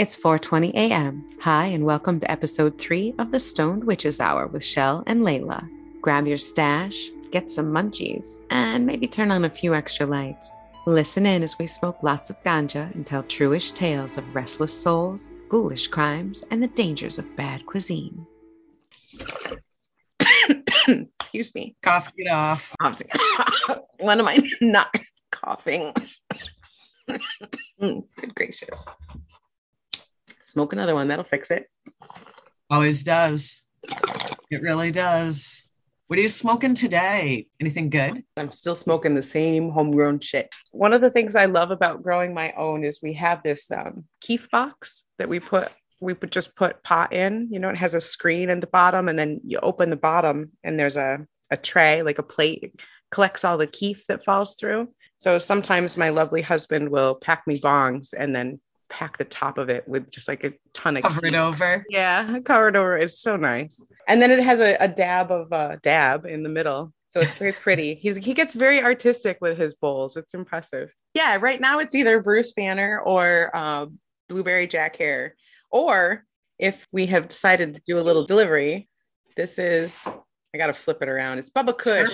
It's 4:20 a.m. Hi and welcome to episode 3 of the Stoned Witches Hour with Chelle and Laylla. Grab your stash, get some munchies, and maybe turn on a few extra lights. Listen in as we smoke lots of ganja and tell truish tales of restless souls, ghoulish crimes, and the dangers of bad cuisine. Excuse me. Cough it off. when am I not coughing? Mm, Good gracious. Smoke another one, that'll fix it. Always does. It really does. What are you smoking today? Anything good? I'm still smoking the same homegrown shit. One of the things I love about growing my own is we have this um, kief box that we put we would just put pot in. You know, it has a screen at the bottom, and then you open the bottom, and there's a a tray like a plate it collects all the kief that falls through. So sometimes my lovely husband will pack me bongs and then pack the top of it with just like a ton of Cover it kief. over. Yeah, covered over is so nice. And then it has a, a dab of uh, dab in the middle. So it's very pretty. He's he gets very artistic with his bowls. It's impressive. Yeah, right now it's either Bruce Banner or uh, Blueberry Jack Hare. Or if we have decided to do a little delivery, this is I gotta flip it around. It's Bubba Kush.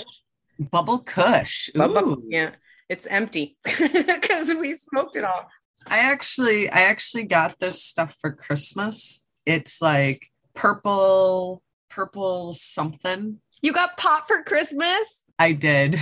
Bubble Kush. Bubba, Ooh. yeah, it's empty because we smoked it all. I actually I actually got this stuff for Christmas. It's like purple, purple something. You got pot for Christmas? I did.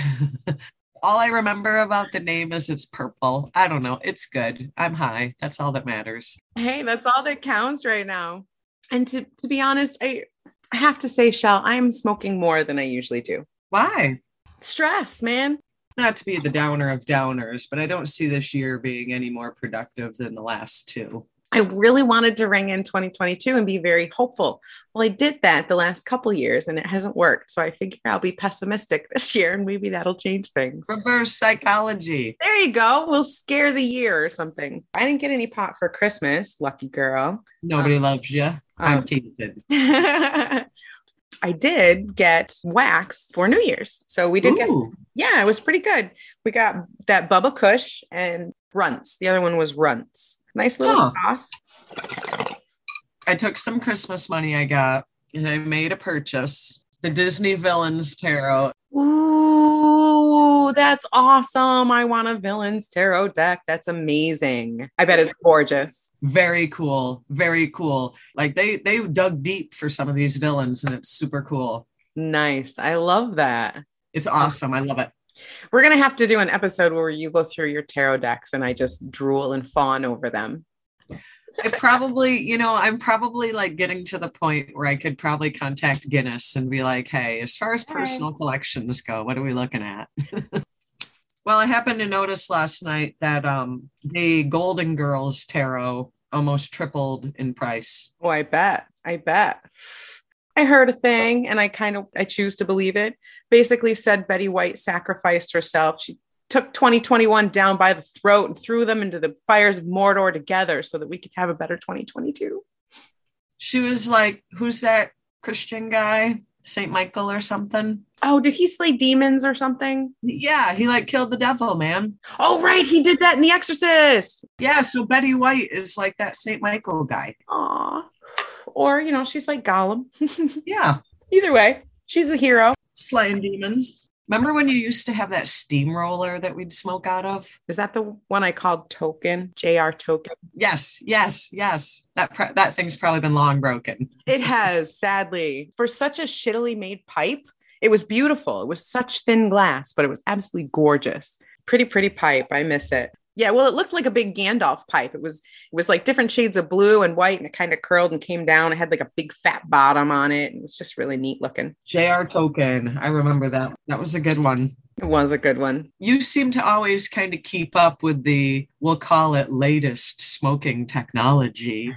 all I remember about the name is it's purple. I don't know. It's good. I'm high. That's all that matters. Hey, that's all that counts right now. And to, to be honest, I, I have to say, Chelle, I am smoking more than I usually do. Why? Stress, man. Not to be the downer of downers, but I don't see this year being any more productive than the last two. I really wanted to ring in 2022 and be very hopeful. Well, I did that the last couple years and it hasn't worked. So I figure I'll be pessimistic this year and maybe that'll change things. Reverse psychology. There you go. We'll scare the year or something. I didn't get any pot for Christmas, lucky girl. Nobody loves you. I'm Um, teasing. I did get wax for New Year's. So we did get Yeah, it was pretty good. We got that Bubba Kush and Runts. The other one was Runts. Nice little Huh. sauce. I took some Christmas money I got and I made a purchase. The Disney Villains Tarot. That's awesome. I want a villains tarot deck. That's amazing. I bet it's gorgeous. Very cool. Very cool. Like they they dug deep for some of these villains and it's super cool. Nice. I love that. It's awesome. I love it. We're going to have to do an episode where you go through your tarot decks and I just drool and fawn over them. I probably, you know, I'm probably like getting to the point where I could probably contact Guinness and be like, hey, as far as personal collections go, what are we looking at? well, I happened to notice last night that um the Golden Girls tarot almost tripled in price. Oh, I bet. I bet. I heard a thing and I kind of I choose to believe it. Basically said Betty White sacrificed herself. She took 2021 down by the throat and threw them into the fires of Mordor together so that we could have a better 2022. She was like, who's that Christian guy? St. Michael or something? Oh, did he slay demons or something? Yeah, he like killed the devil, man. Oh, right, he did that in The Exorcist. Yeah, so Betty White is like that St. Michael guy. Aw. Or, you know, she's like Gollum. Yeah, Either way, she's a hero. slaying demons. Remember when you used to have that steamroller that we'd smoke out of? Is that the one I called Token? JR Token? Yes, yes, yes. That pr- that thing's probably been long broken. It has, sadly, for such a shittily made pipe. It was beautiful. It was such thin glass, but it was absolutely gorgeous. Pretty, pretty pipe. I miss it. Yeah, well, it looked like a big Gandalf pipe. It was, it was like different shades of blue and white, and it kind of curled and came down. It had like a big fat bottom on it. It was just really neat looking. JR Token. I remember that. That was a good one. It was a good one. You seem to always kind of keep up with the, we'll call it latest smoking technology.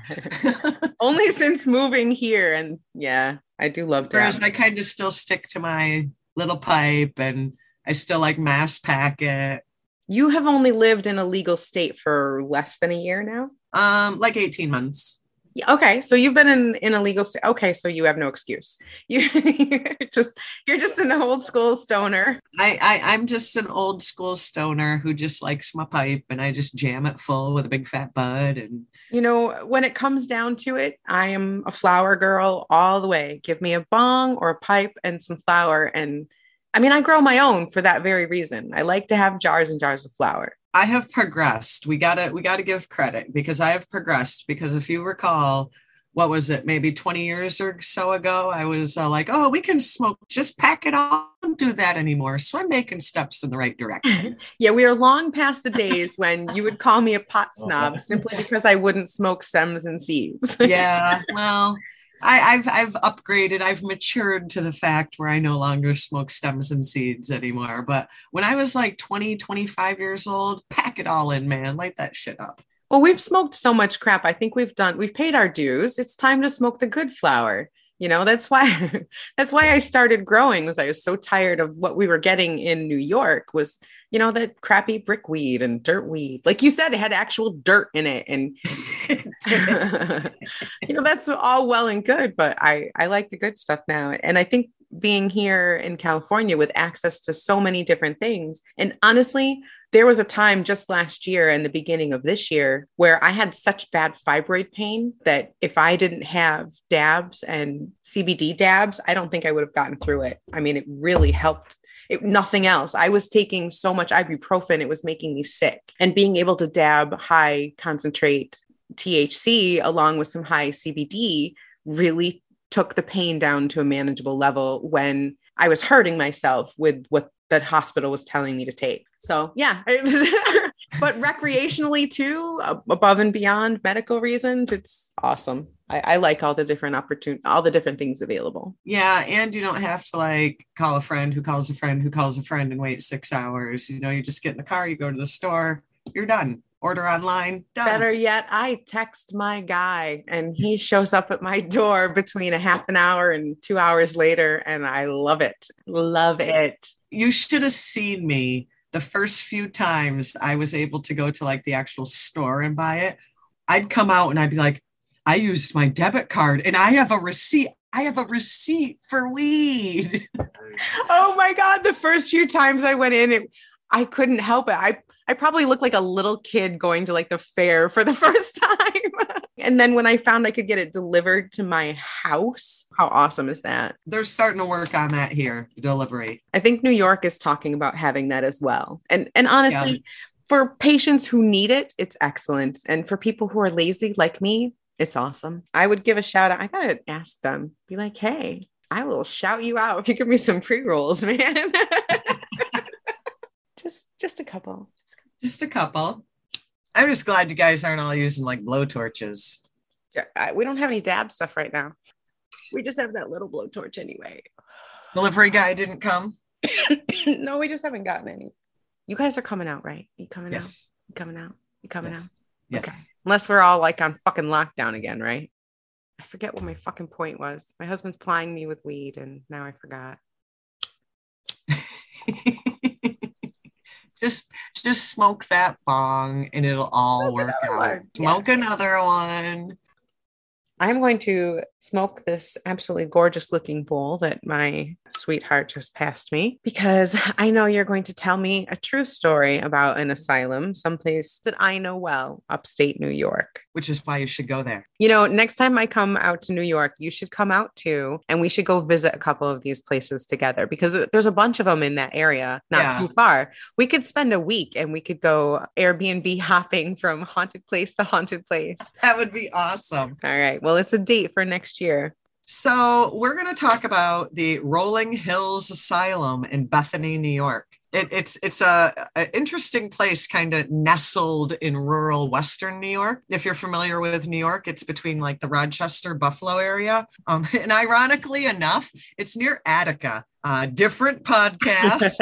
Only since moving here, and yeah, I do love to. Whereas. I kind of still stick to my little pipe and I still like mass pack it. You have only lived in a legal state for less than a year now. Um, like 18 months. Yeah, Okay, so you've been in in a legal state. Okay, so you have no excuse. You you're just you're just an old school stoner. I, I I'm just an old school stoner who just likes my pipe and I just jam it full with a big fat bud and You know, when it comes down to it, I am a flower girl all the way. Give me a bong or a pipe and some flower. And I mean, I grow my own for that very reason. I like to have jars and jars of flower. I have progressed. We gotta we gotta give credit because I have progressed. Because if you recall, what was it? Maybe 20 years or so ago, I was uh, like, "Oh, we can smoke. Just pack it on. Don't do that anymore." So I'm making steps in the right direction. Yeah, we are long past the days when you would call me a pot snob simply because I wouldn't smoke stems and seeds. yeah. Well, I, I've I've upgraded. I've matured to the fact where I no longer smoke stems and seeds anymore. But when I was like 20, 25 years old, pack it all in, man. Light that shit up. Well, we've smoked so much crap. I think we've done we've paid our dues. It's time to smoke the good flower. You know, that's why that's why I started growing was I was so tired of what we were getting in New York was, you know, that crappy brickweed and dirt weed. Like you said, it had actual dirt in it. And you know, that's all well and good, but I I like the good stuff now. And I think being here in California with access to so many different things. And honestly, there was a time just last year and the beginning of this year where I had such bad fibroid pain that if I didn't have dabs and CBD dabs, I don't think I would have gotten through it. I mean, it really helped. It, nothing else. I was taking so much ibuprofen, it was making me sick. And being able to dab high concentrate THC along with some high CBD really took the pain down to a manageable level when I was hurting myself with what that hospital was telling me to take. So, yeah. but recreationally too, above and beyond medical reasons, it's awesome. I, I like all the different opportunity, all the different things available. Yeah, and you don't have to like call a friend who calls a friend who calls a friend and wait six hours. You know, you just get in the car, you go to the store, you're done. Order online, done. Better yet, I text my guy and he shows up at my door between a half an hour and two hours later. And I love it. Love it. You should have seen me the first few times I was able to go to like the actual store and buy it. I'd come out and I'd be like, I used my debit card and I have a receipt. I have a receipt for weed. oh my God. The first few times I went in, it, I couldn't help it. I I probably looked like a little kid going to like the fair for the first time. And then when I found I could get it delivered to my house, how awesome is that? They're starting to work on that here, delivery. I think New York is talking about having that as well. And and honestly, yeah. for patients who need it, it's excellent. And for people who are lazy like me, it's awesome. I would give a shout out. I gotta ask them, be like, hey, I will shout you out if you give me some pre-rolls, man. just just a couple. Just a couple. I'm just glad you guys aren't all using like blow torches. Yeah, I, we don't have any dab stuff right now. We just have that little blowtorch anyway. The delivery guy didn't come. no, we just haven't gotten any. You guys are coming out, right? You coming yes. out? You coming out? You coming yes. out? Yes. Okay. Unless we're all like on fucking lockdown again, right? I forget what my fucking point was. My husband's plying me with weed, and now I forgot. just just smoke that bong and it'll all smoke work out. One. Smoke yeah. another one. I'm going to smoke this absolutely gorgeous looking bowl that my sweetheart just passed me because I know you're going to tell me a true story about an asylum, someplace that I know well, upstate New York. Which is why you should go there. You know, next time I come out to New York, you should come out too, and we should go visit a couple of these places together because there's a bunch of them in that area, not yeah. too far. We could spend a week and we could go Airbnb hopping from haunted place to haunted place. That would be awesome. All right. Well, it's a date for next year. So, we're going to talk about the Rolling Hills Asylum in Bethany, New York. It, it's it's a, a interesting place, kind of nestled in rural Western New York. If you're familiar with New York, it's between like the Rochester Buffalo area, um, and ironically enough, it's near Attica. Uh, different podcast.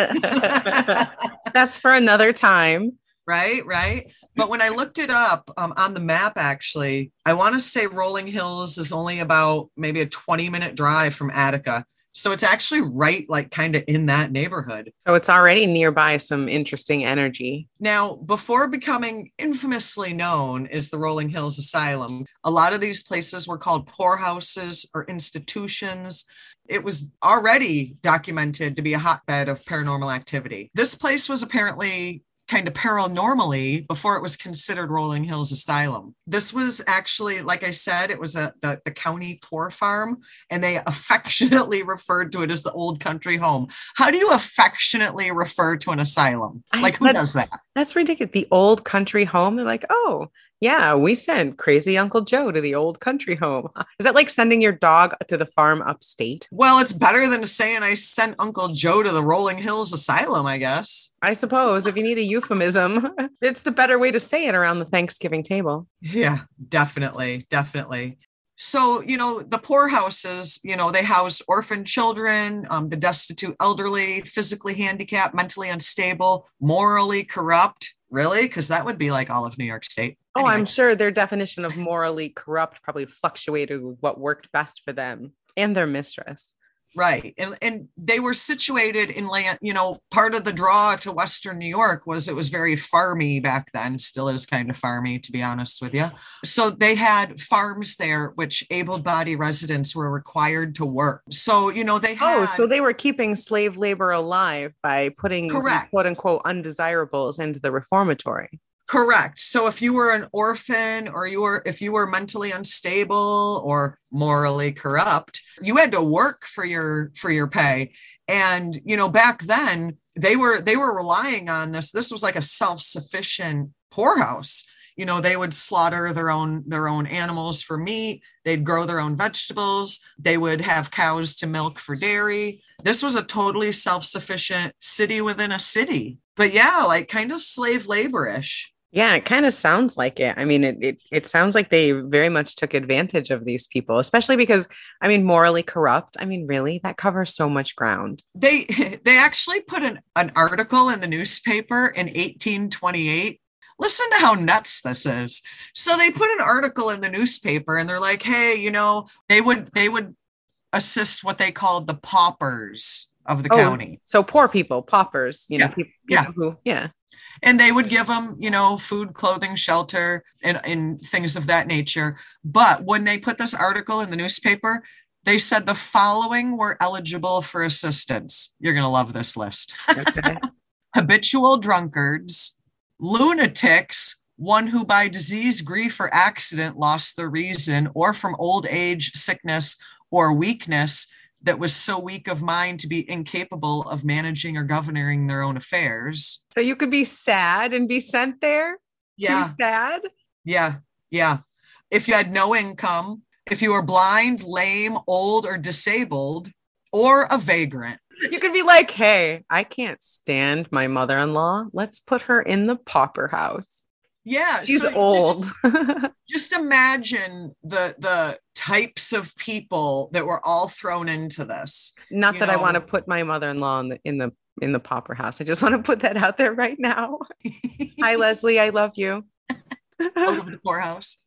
That's for another time right right but when i looked it up um, on the map actually i want to say rolling hills is only about maybe a 20 minute drive from attica So it's actually right, like kind of in that neighborhood. So it's already nearby some interesting energy. Now, before becoming infamously known as the Rolling Hills Asylum, a lot of these places were called poorhouses or institutions. It was already documented to be a hotbed of paranormal activity. This place was apparently kind of paranormally before it was considered Rolling Hills Asylum. This was actually, like I said, it was a the, the county poor farm, and they affectionately referred to it as the old country home. How do you affectionately refer to an asylum? Like who does that? That's ridiculous. The old country home. They're like, oh, yeah, we sent crazy Uncle Joe to the old country home. Is that like sending your dog to the farm upstate? Well, it's better than saying I sent Uncle Joe to the Rolling Hills Asylum, I guess. I suppose if you need a euphemism, it's the better way to say it around the Thanksgiving table. Yeah, definitely, definitely. So, you know, the poorhouses, you know, they housed orphan children, um, the destitute elderly, physically handicapped, mentally unstable, morally corrupt. Really? Because that would be like all of New York State. Oh, Anyway. I'm sure their definition of morally corrupt probably fluctuated with what worked best for them and their mistress. Right. And and they were situated in land, you know, part of the draw to Western New York was it was very farmy back then, still is kind of farmy, to be honest with you. So they had farms there, which able bodied residents were required to work. So, you know, they had Oh, so they were keeping slave labor alive by putting Correct. quote unquote undesirables into the reformatory. Correct. So if you were an orphan or you were if you were mentally unstable or morally corrupt, you had to work for your for your pay. And you know, back then they were they were relying on this. This was like a self-sufficient poorhouse. You know, they would slaughter their own their own animals for meat, they'd grow their own vegetables, they would have cows to milk for dairy. This was a totally self-sufficient city within a city. But yeah, like kind of slave laborish. Yeah, it kind of sounds like it. I mean, it, it it sounds like they very much took advantage of these people, especially because I mean, morally corrupt. I mean, really, that covers so much ground. they they actually put an, an article in the newspaper in 1828 listen to how nuts this is so they put an article in the newspaper and they're like hey you know they would they would assist what they called the paupers of the Oh, county So poor people, paupers, you know, Yeah, peop- people, yeah. who, yeah. and they would give them you know food clothing shelter and, and things of that nature but when they put this article in the newspaper they said the following were eligible for assistance you're going to love this list Okay. habitual drunkards, lunatics, one who by disease, grief, or accident lost the reason, or from old age, sickness, or weakness that was so weak of mind to be incapable of managing or governing their own affairs. so you could be sad and be sent there. Yeah, Too sad. yeah, yeah. If you had no income, if you were blind, lame, old, or disabled, or a vagrant. You could be like, hey, I can't stand my mother-in-law. Let's put her in the pauper house. Yeah, She's so just- old. just imagine the the types of people that were all thrown into this Not that I want to put my mother-in-law in the in the in the pauper house. I just want to put that out there right now. Hi, Leslie. I love you. out of the poorhouse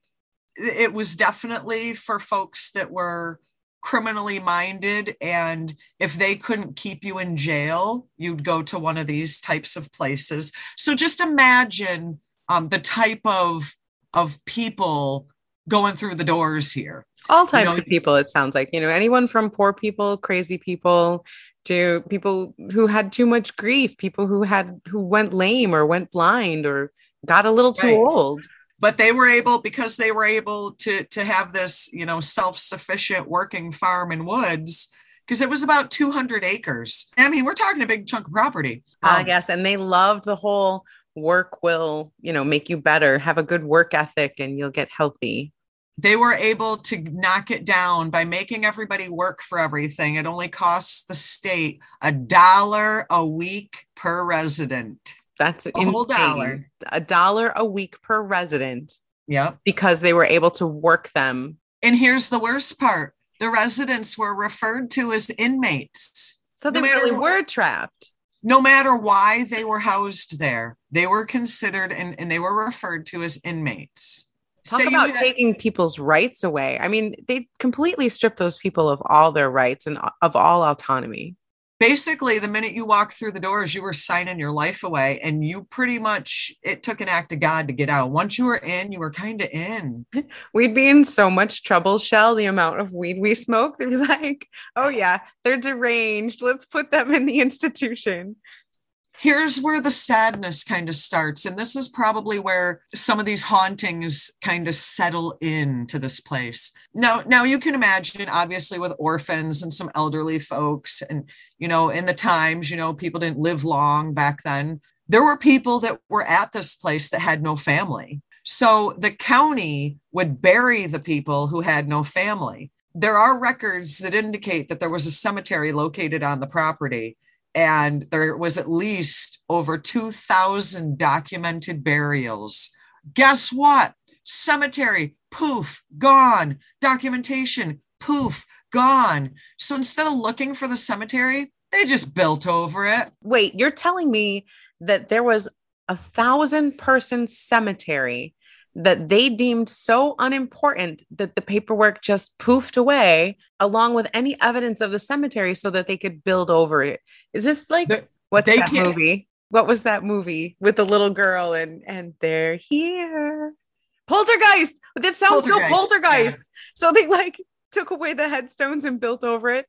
it was definitely for folks that were criminally minded and if they couldn't keep you in jail you'd go to one of these types of places so just imagine um, the type of of people going through the doors here All types know, of people, it sounds like, you know, anyone from poor people, crazy people, to people who had too much grief, people who had who went lame or went blind or got a little too Right. old. but they were able because they were able to to have this you know self-sufficient working farm in woods because it was about 200 acres i mean we're talking a big chunk of property Ah, Um, yes. And they loved the whole work will, you know, make you better, have a good work ethic, and you'll get healthy. they were able to knock it down by making everybody work for everything it only costs the state a dollar a week per resident That's A whole dollar. A dollar a week per resident yep because they were able to work them. and here's the worst part the residents were referred to as inmates So they No really what- were trapped. No matter why they were housed there, they were considered and, and they were referred to as inmates. Talk Say about had- taking people's rights away. I mean, they completely stripped those people of all their rights and uh, of all autonomy. Basically the minute you walk through the doors you were signing your life away and you pretty much it took an act of god to get out once you were in you were kind of in We'd be in so much trouble, Chelle, the amount of weed we smoke. They'd be like, oh, yeah, they're deranged. Let's put them in the institution. Here's where the sadness kind of starts and this is probably where some of these hauntings kind of settle into this place. Now now you can imagine obviously with orphans and some elderly folks and you know in the times you know people didn't live long back then there were people that were at this place that had no family. So the county would bury the people who had no family. There are records that indicate that there was a cemetery located on the property and there was at least over 2,000 documented burials. Guess what? Cemetery, poof, gone. Documentation, poof, gone. So instead of looking for the cemetery, they just built over it. Wait, you're telling me that there was a thousand person cemetery that they deemed so unimportant that the paperwork just poofed away along with any evidence of the cemetery so that they could build over it. Is this like They- what's they that can't- movie? What was that movie with the little girl and and they're here? Poltergeist. That sounds so Poltergeist, poltergeist. So they like took away the headstones and built over it.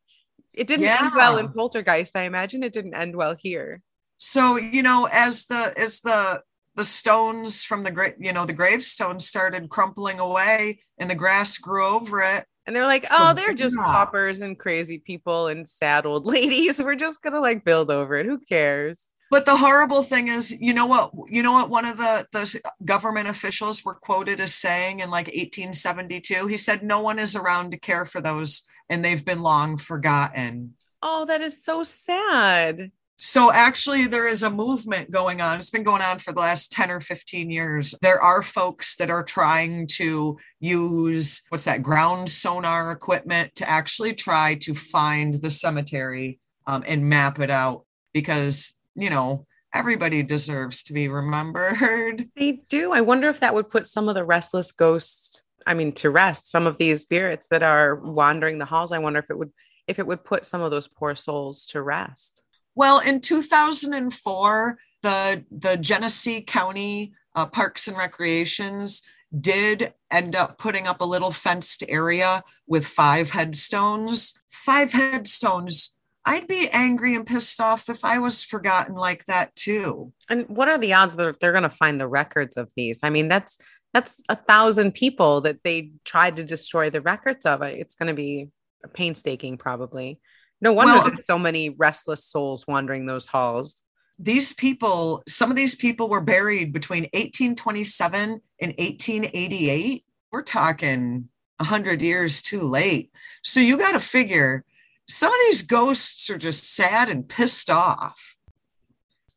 It didn't end well in Poltergeist. I imagine it didn't end well here. So, you know, as the as the the stones from the great, you know, the gravestones started crumpling away and the grass grew over it. And they're like, oh, they're just paupers and crazy people and sad old ladies. We're just gonna like build over it. Who cares? But the horrible thing is, you know what? You know what? One of the the government officials were quoted as saying in like 1872. He said, "No one is around to care for those, and they've been long forgotten." Oh, that is so sad. So actually, there is a movement going on. It's been going on for the last 10 or 15 years. There are folks that are trying to use what's that ground sonar equipment to actually try to find the cemetery um, and map it out because, you know, everybody deserves to be remembered. They do. I wonder if that would put some of the restless ghosts, I mean, to rest, some of these spirits that are wandering the halls. I wonder if it would if it would put some of those poor souls to rest. Well, in 2004, the the Genesee County uh, Parks and Recreations did end up putting up a little fenced area with five headstones. Five headstones. I'd be angry and pissed off if I was forgotten like that too. And what are the odds that they're going to find the records of these? I mean, that's that's a thousand people that they tried to destroy the records of. It's going to be painstaking, probably. No wonder Well- there's so many restless souls wandering those halls. These people, some of these people were buried between 1827 and 1888. We're talking 100 years too late. So you got to figure some of these ghosts are just sad and pissed off.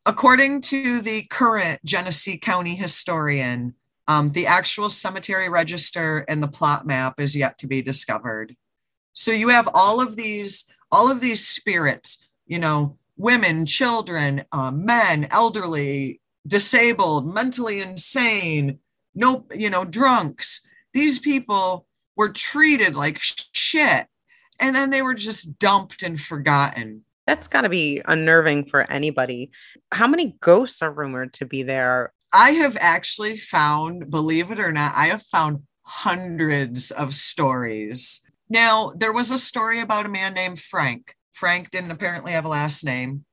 According to the current Genesee County historian, um, the actual cemetery register and the plot map is yet to be discovered. So you have all of these, all of these spirits, you know, women, children, uh, men, elderly, disabled, mentally insane, no, you know, drunks. These people were treated like shit, and then they were just dumped and forgotten. That's got to be unnerving for anybody. How many ghosts are rumored to be there? I have actually found, believe it or not, I have found hundreds of stories. Now, there was a story about a man named Frank. Frank didn't apparently have a last name.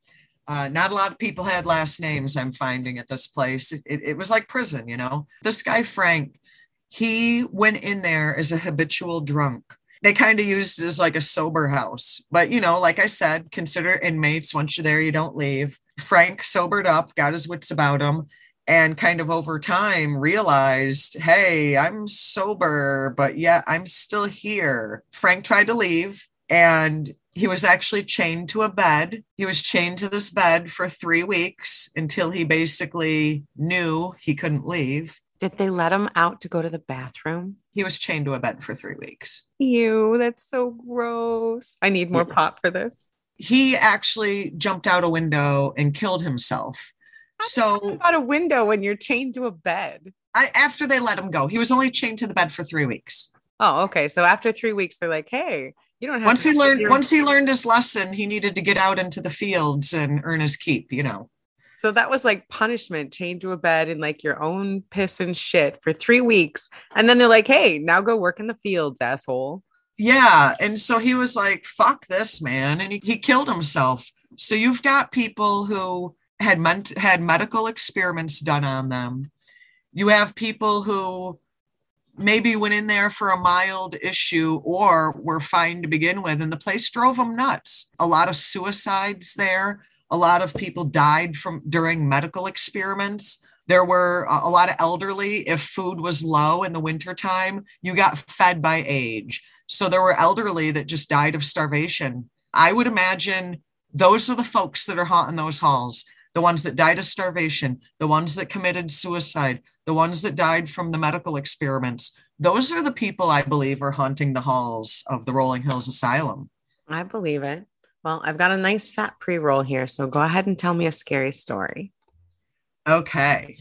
Uh, not a lot of people had last names, I'm finding at this place. It, it, it was like prison, you know? This guy, Frank, he went in there as a habitual drunk. They kind of used it as like a sober house. But, you know, like I said, consider inmates. Once you're there, you don't leave. Frank sobered up, got his wits about him, and kind of over time realized, hey, I'm sober, but yet I'm still here. Frank tried to leave and he was actually chained to a bed. He was chained to this bed for three weeks until he basically knew he couldn't leave. Did they let him out to go to the bathroom? He was chained to a bed for three weeks. Ew, that's so gross. I need more Yeah. pop for this. He actually jumped out a window and killed himself. So out a window when you're chained to a bed. I, after they let him go. He was only chained to the bed for three weeks. Oh, okay. So after three weeks, they're like, "Hey, you don't have." Once he learned, here." once he learned his lesson, he needed to get out into the fields and earn his keep. You know. So that was like punishment, chained to a bed in like your own piss and shit for three weeks, and then they're like, "Hey, now go work in the fields, asshole." Yeah. And so he was like, fuck this, man. And he, he killed himself. So you've got people who had had medical experiments done on them. You have people who maybe went in there for a mild issue or were fine to begin with, and the place drove them nuts. A lot of suicides there. A lot of people died from during medical experiments. There were a a lot of elderly. If food was low in the wintertime, you got fed by age. So there were elderly that just died of starvation. I would imagine those are the folks that are haunting those halls. The ones that died of starvation, the ones that committed suicide, the ones that died from the medical experiments. Those are the people I believe are haunting the halls of the Rolling Hills Asylum. I believe it. Well, I've got a nice fat pre-roll here, so go ahead and tell me a scary story. Okay.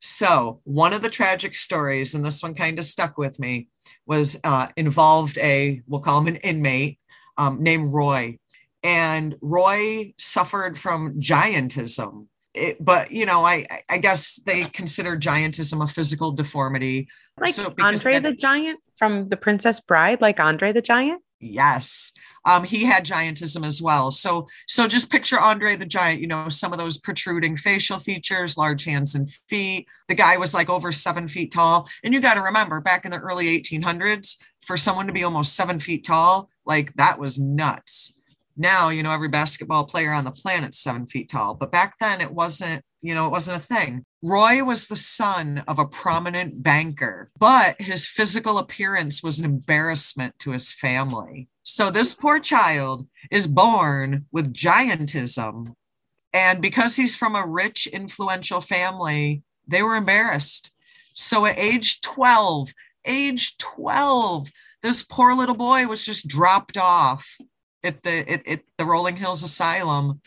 So, one of the tragic stories, and this one kind of stuck with me, was uh, involved a, we'll call him an inmate um, named Roy. And Roy suffered from giantism. It, but, you know, I, I guess they consider giantism a physical deformity. Like So, Andre then- the Giant from The Princess Bride, like Andre the Giant. Yes. Um, he had giantism as well. So so just picture Andre the Giant, you know, some of those protruding facial features, large hands and feet. The guy was like over seven feet tall. And you got to remember back in the early 1800s, for someone to be almost seven feet tall, like that was nuts. Now, you know, every basketball player on the planet's seven feet tall. But back then it wasn't, you know, it wasn't a thing. Roy was the son of a prominent banker, but his physical appearance was an embarrassment to his family. So this poor child is born with giantism. And because he's from a rich, influential family, they were embarrassed. So at age 12, age 12, this poor little boy was just dropped off at the at, at the Rolling Hills Asylum.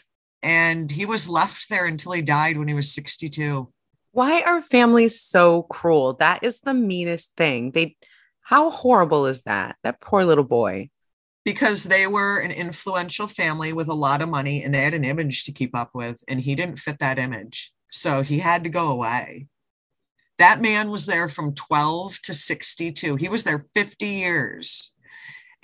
And he was left there until he died when he was 62. Why are families so cruel? That is the meanest thing. They how horrible is that? That poor little boy. because they were an influential family with a lot of money and they had an image to keep up with and he didn't fit that image so he had to go away that man was there from 12 to 62 he was there 50 years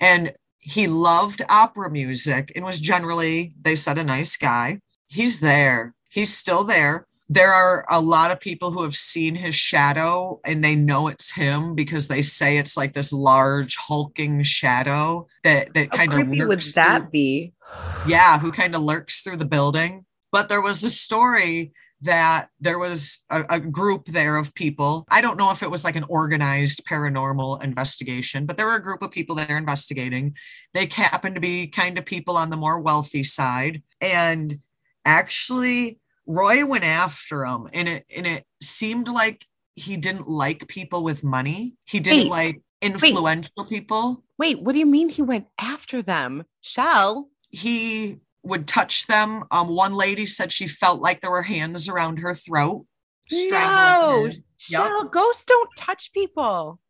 and he loved opera music and was generally they said a nice guy he's there he's still there there are a lot of people who have seen his shadow and they know it's him because they say it's like this large hulking shadow that that kind of would that be? yeah, who kind of lurks through the building. But there was a story that there was a, a group there of people. I don't know if it was like an organized paranormal investigation, but there were a group of people there investigating. They happened to be kind of people on the more wealthy side. And actually, Roy went after them, and it and it seemed like he didn't like people with money. He didn't Wait, like influential people. Wait, what do you mean he went after them? Chelle? he would touch them. Um, one lady said she felt like there were hands around her throat. No, her. Chelle, ghosts don't touch people.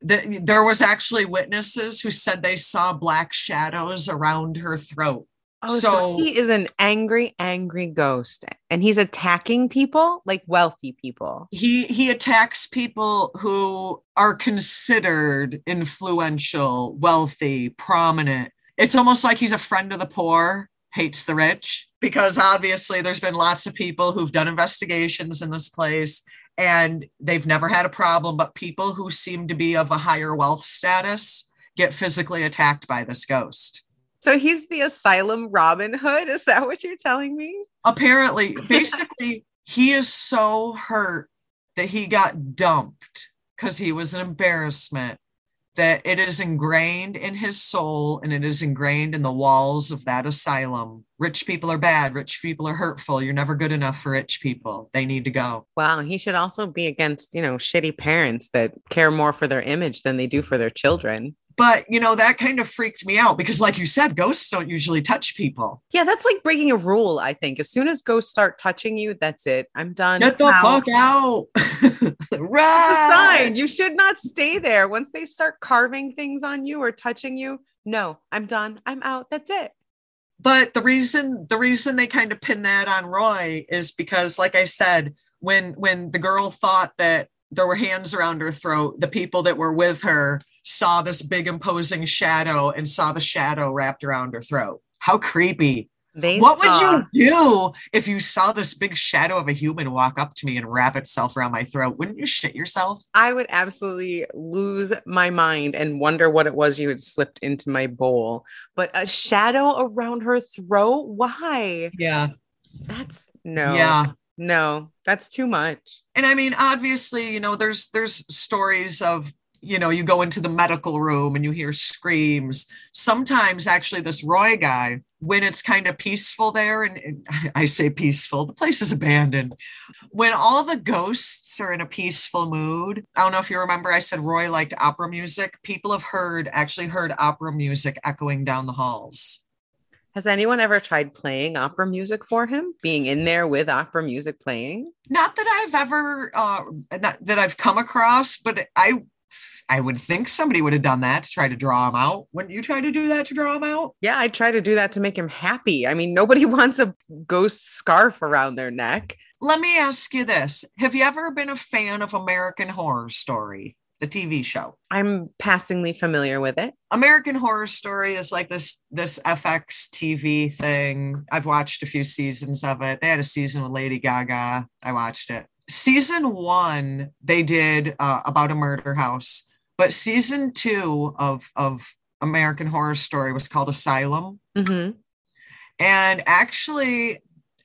The- there was actually witnesses who said they saw black shadows around her throat. Oh, so, So- he is an angry, angry ghost, and he's attacking people like wealthy people. He he attacks people who are considered influential, wealthy, prominent. It's almost like he's a friend of the poor, hates the rich, because obviously there's been lots of people who've done investigations in this place and they've never had a problem, but people who seem to be of a higher wealth status get physically attacked by this ghost. So he's the asylum Robin Hood. Is that what you're telling me? apparently basically he is so hurt that he got dumped because he was an embarrassment that it is ingrained in his soul and it is ingrained in the walls of that asylum. Rich people are bad rich people are hurtful. You're never good enough for rich people. They need to go. Wow, he should also be against, you know, shitty parents that care more for their image than they do for their children. But, you know, that kind of freaked me out because, like you said, ghosts don't usually touch people. Yeah, that's like breaking a rule, I think. As soon as ghosts start touching you, that's it. I'm done. Get the Out. fuck out. Right. sign. You should not stay there. Once they start carving things on you or touching you, no, I'm done. I'm out. That's it. But the reason the reason they kind of pin that on Roy is because, like I said, when when the girl thought that there were hands around her throat, the people that were with her saw this big imposing shadow and saw the shadow wrapped around her throat. How creepy. They what saw- would you do if you saw this big shadow of a human walk up to me and wrap itself around my throat? Wouldn't you shit yourself? I would absolutely lose my mind and wonder what it was you had slipped into my bowl. But a shadow around her throat? Why? Yeah. That's no. Yeah. No, that's too much. and i mean obviously you know there's there's stories of you know you go into the medical room and you hear screams sometimes actually this roy guy when it's kind of peaceful there and, and i say peaceful the place is abandoned when all the ghosts are in a peaceful mood i don't know if you remember i said roy liked opera music people have heard actually heard opera music echoing down the halls Has anyone ever tried playing opera music for him? Being in there with opera music playing? not that I've ever uh, not, that I've come across, but I I would think somebody would have done that to try to draw him out. Wouldn't you try to do that to draw him out? Yeah, I try to do that to make him happy. I mean, nobody wants a ghost scarf around their neck. Let me ask you this: Have you ever been a fan of American Horror Story, the TV show? I'm passingly familiar with it. American Horror Story is like this this FX TV thing. I've watched a few seasons of it. They had a season with Lady Gaga. I watched it. Season one, they did uh, about a murder house, but season two of of American Horror Story was called Asylum, Mhm. and actually.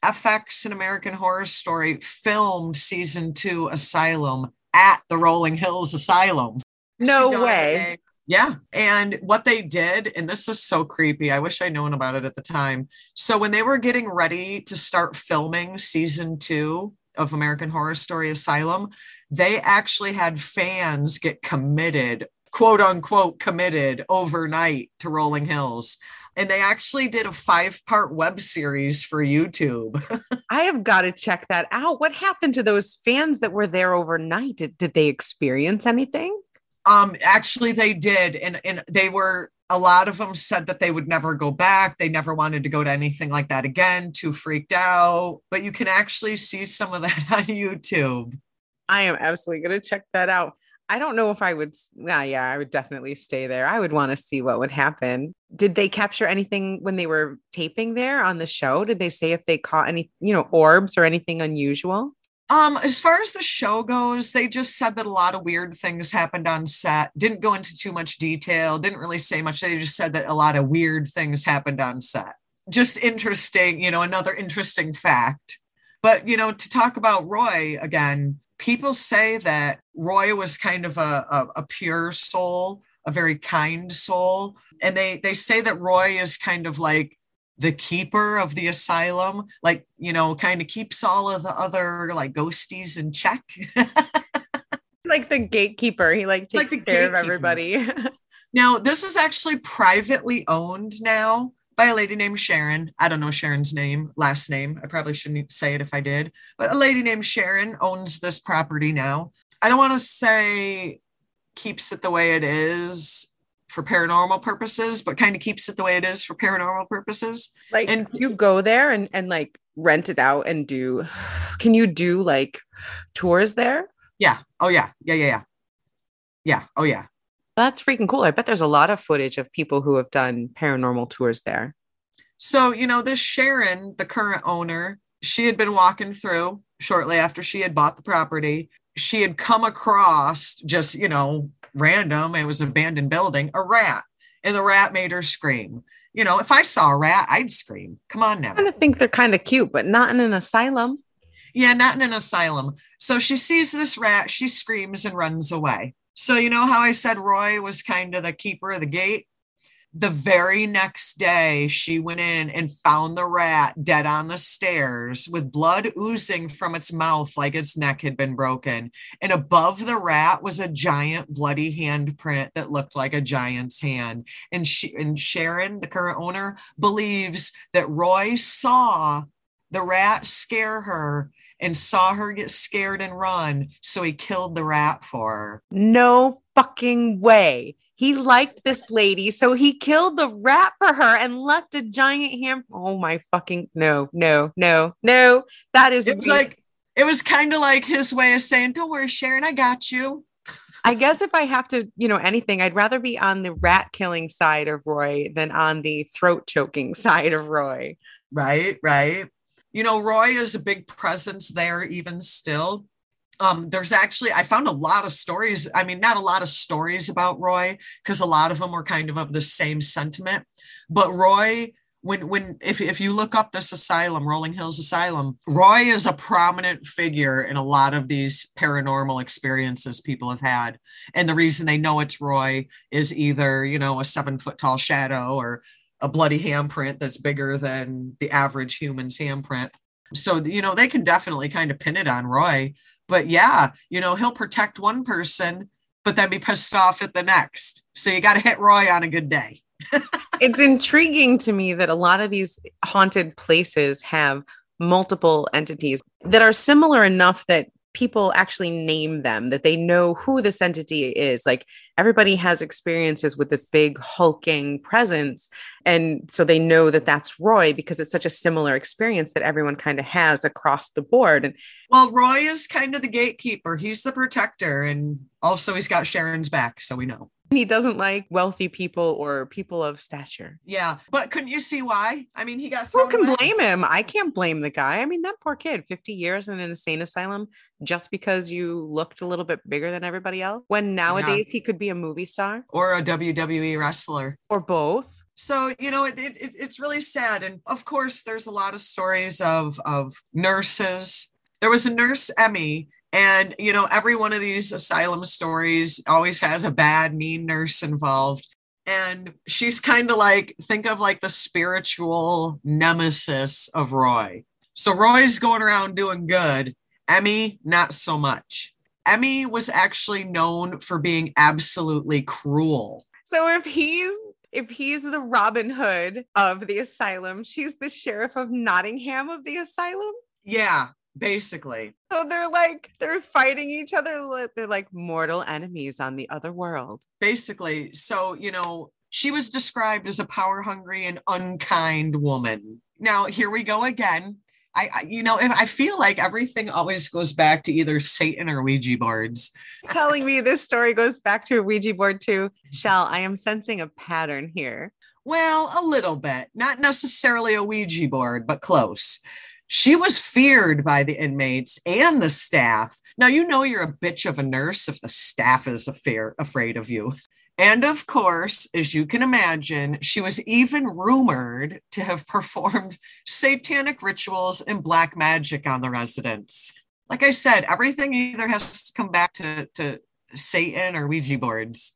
FX and American Horror Story filmed season two Asylum at the Rolling Hills Asylum. No way. Yeah. And what they did, and this is so creepy. I wish I'd known about it at the time. So when they were getting ready to start filming season two of American Horror Story Asylum, they actually had fans get committed, quote unquote, committed overnight to Rolling Hills. And they actually did a five part web series for YouTube. I have got to check that out. What happened to those fans that were there overnight? Did, did they experience anything? Um, actually, they did, and and they were a lot of them said that they would never go back. They never wanted to go to anything like that again. Too freaked out. But you can actually see some of that on YouTube. I am absolutely going to check that out. I don't know if I would. Yeah, yeah, I would definitely stay there. I would want to see what would happen. Did they capture anything when they were taping there on the show? Did they say if they caught any, you know, orbs or anything unusual? Um, as far as the show goes, they just said that a lot of weird things happened on set. Didn't go into too much detail. Didn't really say much. They just said that a lot of weird things happened on set. Just interesting, you know, another interesting fact. But you know, to talk about Roy again, people say that Roy was kind of a, a, a pure soul, a very kind soul, and they they say that Roy is kind of like the keeper of the asylum, like you know, kind of keeps all of the other like ghosties in check. Like the gatekeeper, he like takes Like care of everybody. now, this is actually privately owned now by a lady named Sharon. I don't know Sharon's name, last name. I probably shouldn't say it if I did, but a lady named Sharon owns this property now. I don't want to say keeps it the way it is for paranormal purposes, but kind of keeps it the way it is for paranormal purposes. like And- you go there and and like rent it out and do. Can you do like tours there? Yeah. Oh yeah. Yeah. Yeah. Yeah. Yeah. Oh yeah. That's freaking cool. I bet there's a lot of footage of people who have done paranormal tours there. So, you know, this Sharon, the current owner, she had been walking through shortly after she had bought the property. She had come across just, you know, random, it was an abandoned building, a rat. And the rat made her scream. You know, if I saw a rat, I'd scream. Come on now. I kind of think they're kind of cute, but not in an asylum. Yeah, not in an asylum. So she sees this rat, she screams and runs away. So, you know how I said Roy was kind of the keeper of the gate? The very next day, she went in and found the rat dead on the stairs with blood oozing from its mouth like its neck had been broken. And above the rat was a giant bloody handprint that looked like a giant's hand. And she and Sharon, the current owner, believes that Roy saw the rat scare her and saw her get scared and run. So he killed the rat for her. No fucking way. He liked this lady, so he killed the rat for her and left a giant ham. Oh my fucking no, no, no, no. That is it was like it was kind of like his way of saying, Don't worry, Sharon, I got you. I guess if I have to, you know, anything, I'd rather be on the rat killing side of Roy than on the throat choking side of Roy. Right, right. You know, Roy is a big presence there, even still um, there's actually I found a lot of stories. I mean, not a lot of stories about Roy because a lot of them were kind of of the same sentiment. But Roy, when when if if you look up this asylum, Rolling Hills Asylum, Roy is a prominent figure in a lot of these paranormal experiences people have had. And the reason they know it's Roy is either you know a seven foot tall shadow or a bloody handprint that's bigger than the average human's handprint. So you know they can definitely kind of pin it on Roy but yeah, you know, he'll protect one person, but then be pissed off at the next. So you got to hit Roy on a good day. it's intriguing to me that a lot of these haunted places have multiple entities that are similar enough that people actually name them, that they know who this entity is. Like everybody has experiences with this big hulking presence. And so they know that that's Roy because it's such a similar experience that everyone kind of has across the board. And well, Roy is kind of the gatekeeper, he's the protector. And also, he's got Sharon's back. So we know. He doesn't like wealthy people or people of stature. Yeah, but couldn't you see why? I mean, he got thrown. Who can away. blame him? I can't blame the guy. I mean, that poor kid, 50 years in an insane asylum just because you looked a little bit bigger than everybody else. When nowadays yeah. he could be a movie star or a WWE wrestler or both. So you know, it, it, it's really sad, and of course, there's a lot of stories of of nurses. There was a nurse Emmy and, you know, every one of these asylum stories always has a bad, mean nurse involved. And she's kind of like, think of like the spiritual nemesis of Roy. So Roy's going around doing good. Emmy, not so much. Emmy was actually known for being absolutely cruel. So if he's if he's the Robin Hood of the asylum, she's the sheriff of Nottingham of the asylum. Yeah, basically. So they're like they're fighting each other. They're like mortal enemies on the other world. Basically, so you know, she was described as a power hungry and unkind woman. Now here we go again. I, I, you know, and I feel like everything always goes back to either Satan or Ouija boards. Telling me this story goes back to a Ouija board too. Mm-hmm. Chelle, I am sensing a pattern here. Well, a little bit, not necessarily a Ouija board, but close. She was feared by the inmates and the staff. Now, you know you're a bitch of a nurse if the staff is affair, afraid of you. And of course, as you can imagine, she was even rumored to have performed satanic rituals and black magic on the residents. Like I said, everything either has to come back to, to Satan or Ouija boards.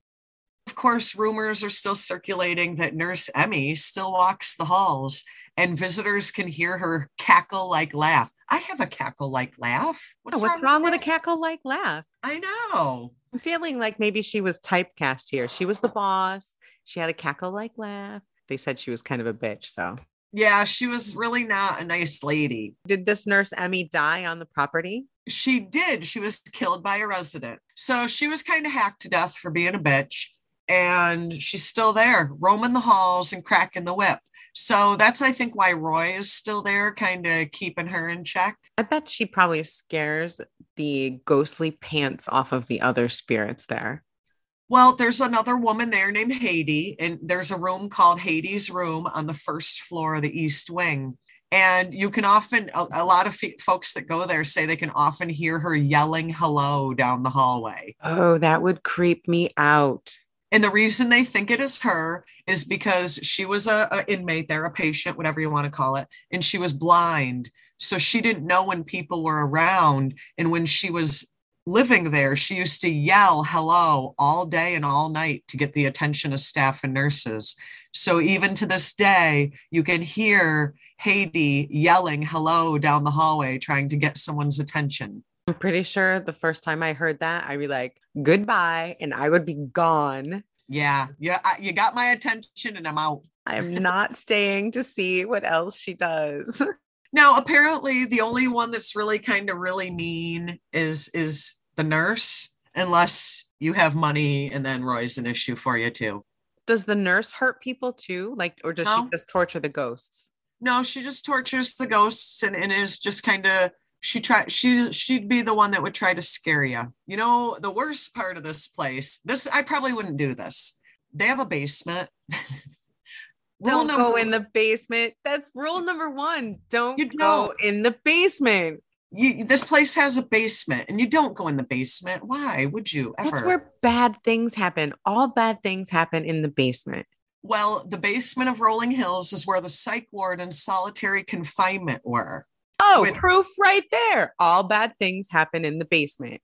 Of course, rumors are still circulating that Nurse Emmy still walks the halls and visitors can hear her cackle like laugh. I have a cackle like laugh. What's, oh, what's wrong, wrong with, with a cackle like laugh? I know. I'm feeling like maybe she was typecast here. She was the boss. She had a cackle like laugh. They said she was kind of a bitch. So, yeah, she was really not a nice lady. Did this nurse Emmy die on the property? She did. She was killed by a resident. So she was kind of hacked to death for being a bitch. And she's still there, roaming the halls and cracking the whip. So that's, I think, why Roy is still there, kind of keeping her in check. I bet she probably scares the ghostly pants off of the other spirits there. Well, there's another woman there named Haiti, and there's a room called Hades' Room on the first floor of the East Wing. And you can often, a, a lot of f- folks that go there say they can often hear her yelling hello down the hallway. Oh, that would creep me out. And the reason they think it is her is because she was a, a, inmate there, a patient, whatever you want to call it, and she was blind. So she didn't know when people were around. And when she was living there, she used to yell hello all day and all night to get the attention of staff and nurses. So even to this day, you can hear Haiti yelling hello down the hallway, trying to get someone's attention. I'm pretty sure the first time I heard that, I'd be like, goodbye, and I would be gone. Yeah, yeah, you got my attention, and I'm out. I am not staying to see what else she does. Now, apparently, the only one that's really kind of really mean is is the nurse, unless you have money, and then Roy's an issue for you too. Does the nurse hurt people too? Like, or does no. she just torture the ghosts? No, she just tortures the ghosts and, and is just kind of she try she she'd be the one that would try to scare you. You know, the worst part of this place, this I probably wouldn't do this. They have a basement. Don't number, go in the basement. That's rule number one. Don't you go don't. in the basement. You, this place has a basement and you don't go in the basement. Why would you ever? That's where bad things happen. All bad things happen in the basement. Well, the basement of Rolling Hills is where the psych ward and solitary confinement were. Oh, proof right there. All bad things happen in the basement.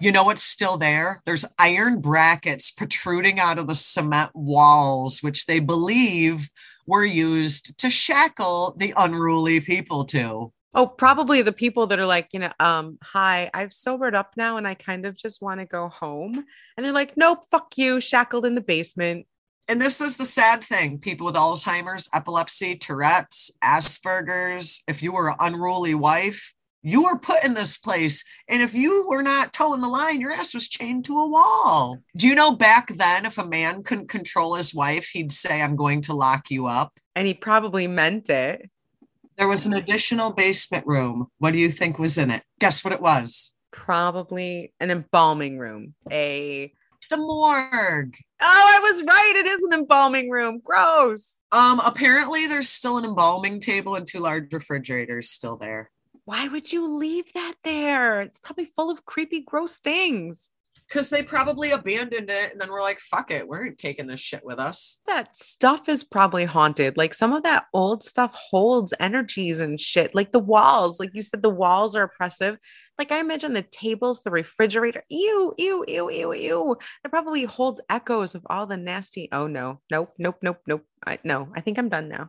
You know what's still there? There's iron brackets protruding out of the cement walls, which they believe were used to shackle the unruly people to. Oh, probably the people that are like, you know, um, hi, I've sobered up now and I kind of just want to go home. And they're like, nope, fuck you, shackled in the basement. And this is the sad thing people with Alzheimer's, epilepsy, Tourette's, Asperger's, if you were an unruly wife, you were put in this place. And if you were not toeing the line, your ass was chained to a wall. Do you know back then, if a man couldn't control his wife, he'd say, I'm going to lock you up? And he probably meant it. There was an additional basement room. What do you think was in it? Guess what it was? Probably an embalming room. A the morgue. Oh, I was right. It is an embalming room. Gross. Um, apparently there's still an embalming table and two large refrigerators still there why would you leave that there? It's probably full of creepy, gross things. Because they probably abandoned it and then we're like, fuck it, we're taking this shit with us. That stuff is probably haunted. Like some of that old stuff holds energies and shit. Like the walls, like you said, the walls are oppressive. Like I imagine the tables, the refrigerator, ew, ew, ew, ew, ew. It probably holds echoes of all the nasty. Oh no, nope, nope, nope, nope. I, no, I think I'm done now.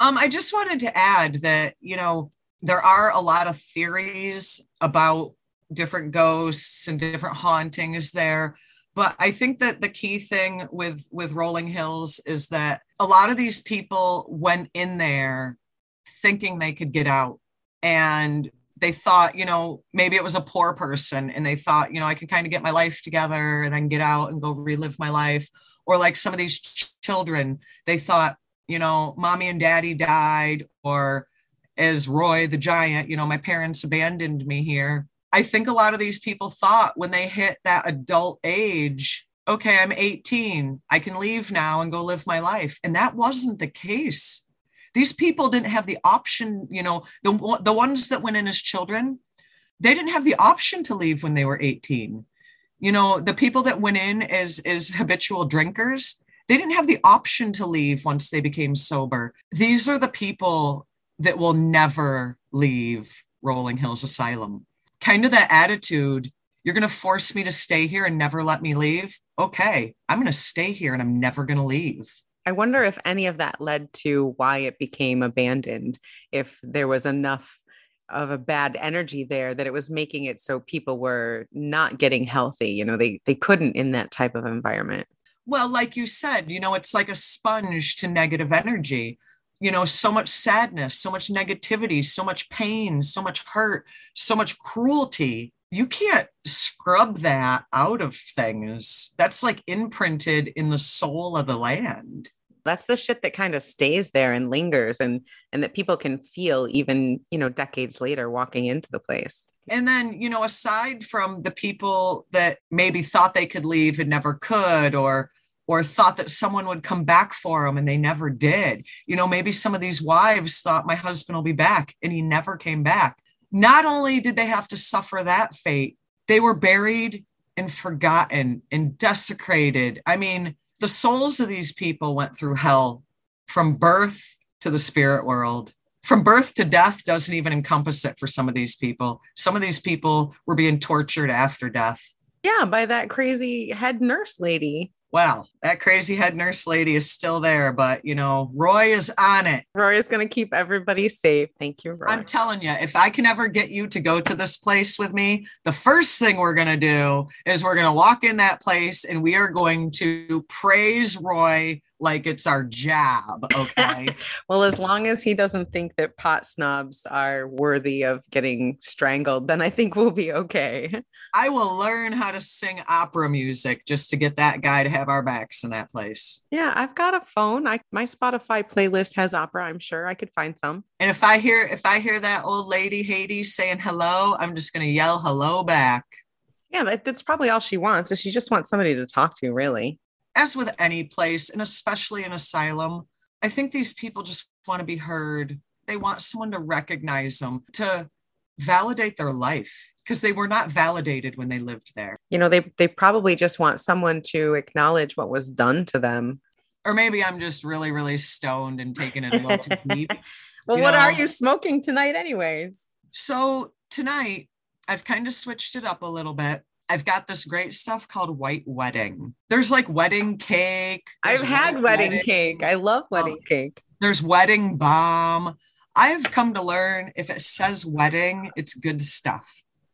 Um, I just wanted to add that, you know, there are a lot of theories about different ghosts and different hauntings there. But i think that the key thing with with rolling hills is that a lot of these people went in there thinking they could get out. And they thought you know maybe it was a poor person and they thought you know i can kind of get my life together and then get out and go relive my life. Or like some of these ch- children they thought you know mommy and daddy died or as Roy the giant, you know, my parents abandoned me here. I think a lot of these people thought when they hit that adult age, okay, I'm 18, I can leave now and go live my life. And that wasn't the case. These people didn't have the option, you know, the, the ones that went in as children, they didn't have the option to leave when they were 18. You know, the people that went in as, as habitual drinkers, they didn't have the option to leave once they became sober. These are the people that will never leave Rolling Hills Asylum. Kind of that attitude you're going to force me to stay here and never let me leave. Okay, I'm going to stay here and I'm never going to leave. I wonder if any of that led to why it became abandoned, if there was enough of a bad energy there that it was making it so people were not getting healthy you know they they couldn't in that type of environment well like you said you know it's like a sponge to negative energy you know so much sadness so much negativity so much pain so much hurt so much cruelty. You can't scrub that out of things. That's like imprinted in the soul of the land. That's the shit that kind of stays there and lingers and and that people can feel even you know decades later walking into the place. And then you know aside from the people that maybe thought they could leave and never could or or thought that someone would come back for them and they never did. You know, maybe some of these wives thought my husband will be back and he never came back. Not only did they have to suffer that fate, they were buried and forgotten and desecrated. I mean, the souls of these people went through hell from birth to the spirit world. from birth to death doesn't even encompass it for some of these people. Some of these people were being tortured after death. Yeah, by that crazy head nurse lady. Well, that crazy head nurse lady is still there, but you know, Roy is on it. Roy is going to keep everybody safe. Thank you, Roy. I'm telling you, if I can ever get you to go to this place with me, the first thing we're going to do is we're going to walk in that place and we are going to praise Roy like it's our job. Okay. well, as long as he doesn't think that pot snobs are worthy of getting strangled, then I think we'll be okay. I will learn how to sing opera music just to get that guy to have our backs in that place. Yeah, I've got a phone. I my Spotify playlist has opera. I'm sure I could find some. And if I hear if I hear that old lady Hades saying hello, I'm just gonna yell hello back. Yeah, that, that's probably all she wants. Is she just wants somebody to talk to, really as with any place, and especially an asylum, I think these people just want to be heard. They want someone to recognize them, to validate their life because they were not validated when they lived there. You know, they they probably just want someone to acknowledge what was done to them. Or maybe I'm just really, really stoned and taking it a little too deep. well, you what know? are you smoking tonight, anyways? So tonight I've kind of switched it up a little bit. I've got this great stuff called white wedding. There's like wedding cake. I've had wedding, wedding, cake. I love wedding um, cake. There's wedding bomb. I've come to learn if it says wedding, it's good stuff.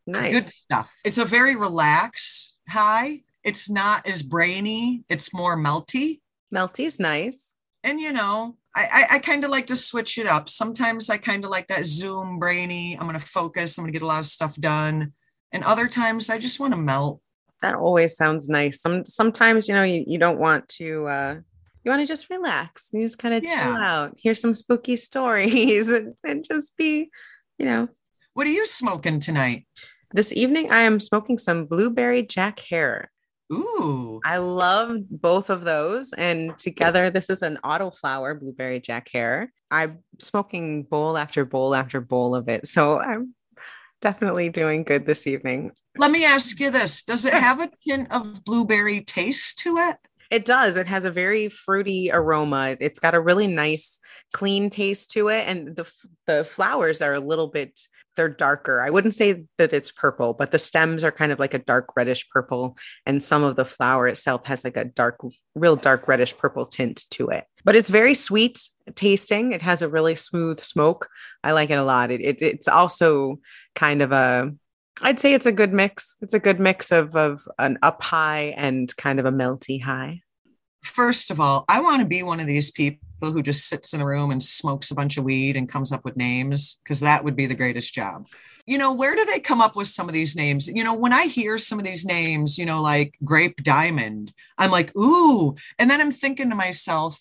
Nice. Good stuff. It's a very relaxed high. It's not as brainy, it's more melty. Melty's nice. And you know, I, I, I kind of like to switch it up. Sometimes I kind of like that Zoom brainy. I'm going to focus. I'm going to get a lot of stuff done. And other times I just want to melt. That always sounds nice. Some sometimes, you know, you, you don't want to uh you want to just relax. You just kind of yeah. chill out, hear some spooky stories and, and just be, you know. What are you smoking tonight? This evening I am smoking some blueberry jack herer. Ooh. I love both of those. And together, this is an autoflower blueberry jack herer. I'm smoking bowl after bowl after bowl of it. So I'm definitely doing good this evening. Let me ask you this Does it have a hint of blueberry taste to it? It does. It has a very fruity aroma. It's got a really nice, clean taste to it. And the, the flowers are a little bit, they're darker. I wouldn't say that it's purple, but the stems are kind of like a dark reddish purple. And some of the flower itself has like a dark, real dark reddish purple tint to it. But it's very sweet tasting. It has a really smooth smoke. I like it a lot. It, it it's also kind of a I'd say it's a good mix. It's a good mix of of an up high and kind of a melty high. First of all, I want to be one of these people who just sits in a room and smokes a bunch of weed and comes up with names because that would be the greatest job. You know, where do they come up with some of these names? You know, when I hear some of these names, you know, like Grape Diamond, I'm like, ooh. And then I'm thinking to myself,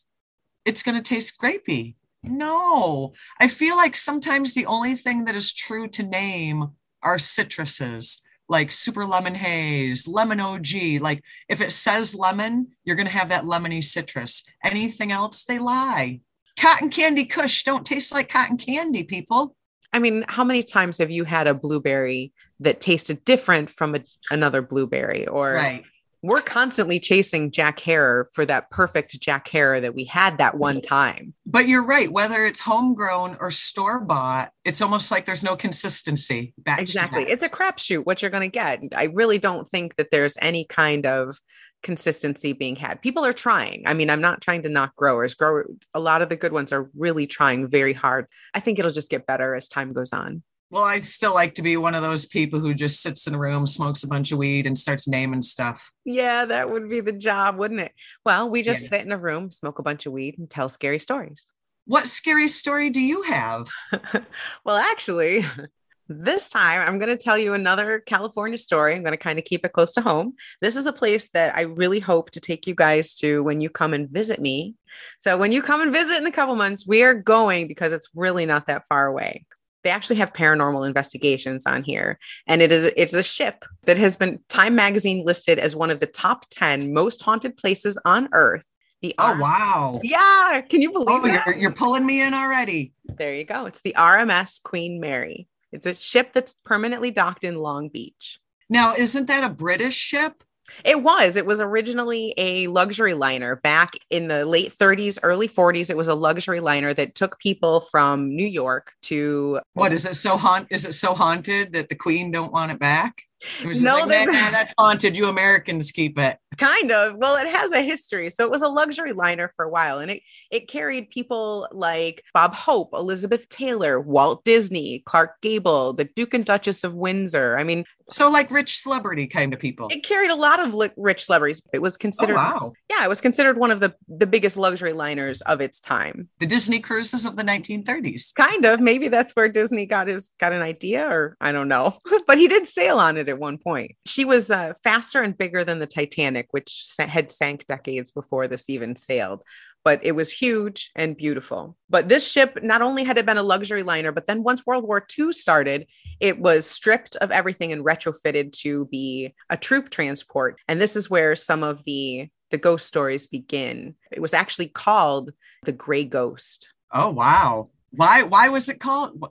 it's going to taste grapey. No, I feel like sometimes the only thing that is true to name are citruses like super lemon haze, lemon OG. Like if it says lemon, you're going to have that lemony citrus. Anything else, they lie. Cotton candy kush don't taste like cotton candy, people. I mean, how many times have you had a blueberry that tasted different from a, another blueberry or right we're constantly chasing Jack Herer for that perfect Jack Herer that we had that one time. But you're right. Whether it's homegrown or store bought, it's almost like there's no consistency. Back exactly. It's a crapshoot what you're going to get. I really don't think that there's any kind of consistency being had. People are trying. I mean, I'm not trying to knock growers. Grower, a lot of the good ones are really trying very hard. I think it'll just get better as time goes on. Well, I'd still like to be one of those people who just sits in a room, smokes a bunch of weed, and starts naming stuff. Yeah, that would be the job, wouldn't it? Well, we just yeah. sit in a room, smoke a bunch of weed, and tell scary stories. What scary story do you have? well, actually, this time I'm going to tell you another California story. I'm going to kind of keep it close to home. This is a place that I really hope to take you guys to when you come and visit me. So, when you come and visit in a couple months, we are going because it's really not that far away they actually have paranormal investigations on here. And it is it's a ship that has been time magazine listed as one of the top 10 most haunted places on earth. The oh R- wow. Yeah can you oh, believe it? oh, you're, you're pulling me in already. There you go. It's the rms queen mary. It's a ship that's permanently docked in long beach. Now isn't that a british ship It was. It was originally a luxury liner back in the late 30s, early 40s. It was a luxury liner that took people from New York to What is it so haunt? Is it so haunted that the Queen don't want it back? No, like, that- "Nah, nah, that's haunted. You Americans keep it. kind of. Well, it has a history. So it was a luxury liner for a while and it it carried people like Bob Hope, Elizabeth Taylor, Walt Disney, Clark Gable, the Duke and Duchess of Windsor. I mean, So like rich celebrity kind of people. it carried a lot of li- rich celebrities. It was Oh considered wow. yeah, it was considered one of the the biggest luxury liners of its time. The Disney cruises of the 1930s. kind of maybe that's where disney got his got an idea or i don't know but he did sail on it at one point. She was uh, faster and bigger than the titanic which had sank decades before this even sailed. But it was huge and beautiful. But this ship not only had it been a luxury liner but then once world war ii started it was stripped of everything and retrofitted to be a troop transport. And this is where some of the the ghost stories begin. It was actually called the gray ghost. Oh wow. Why why was it called?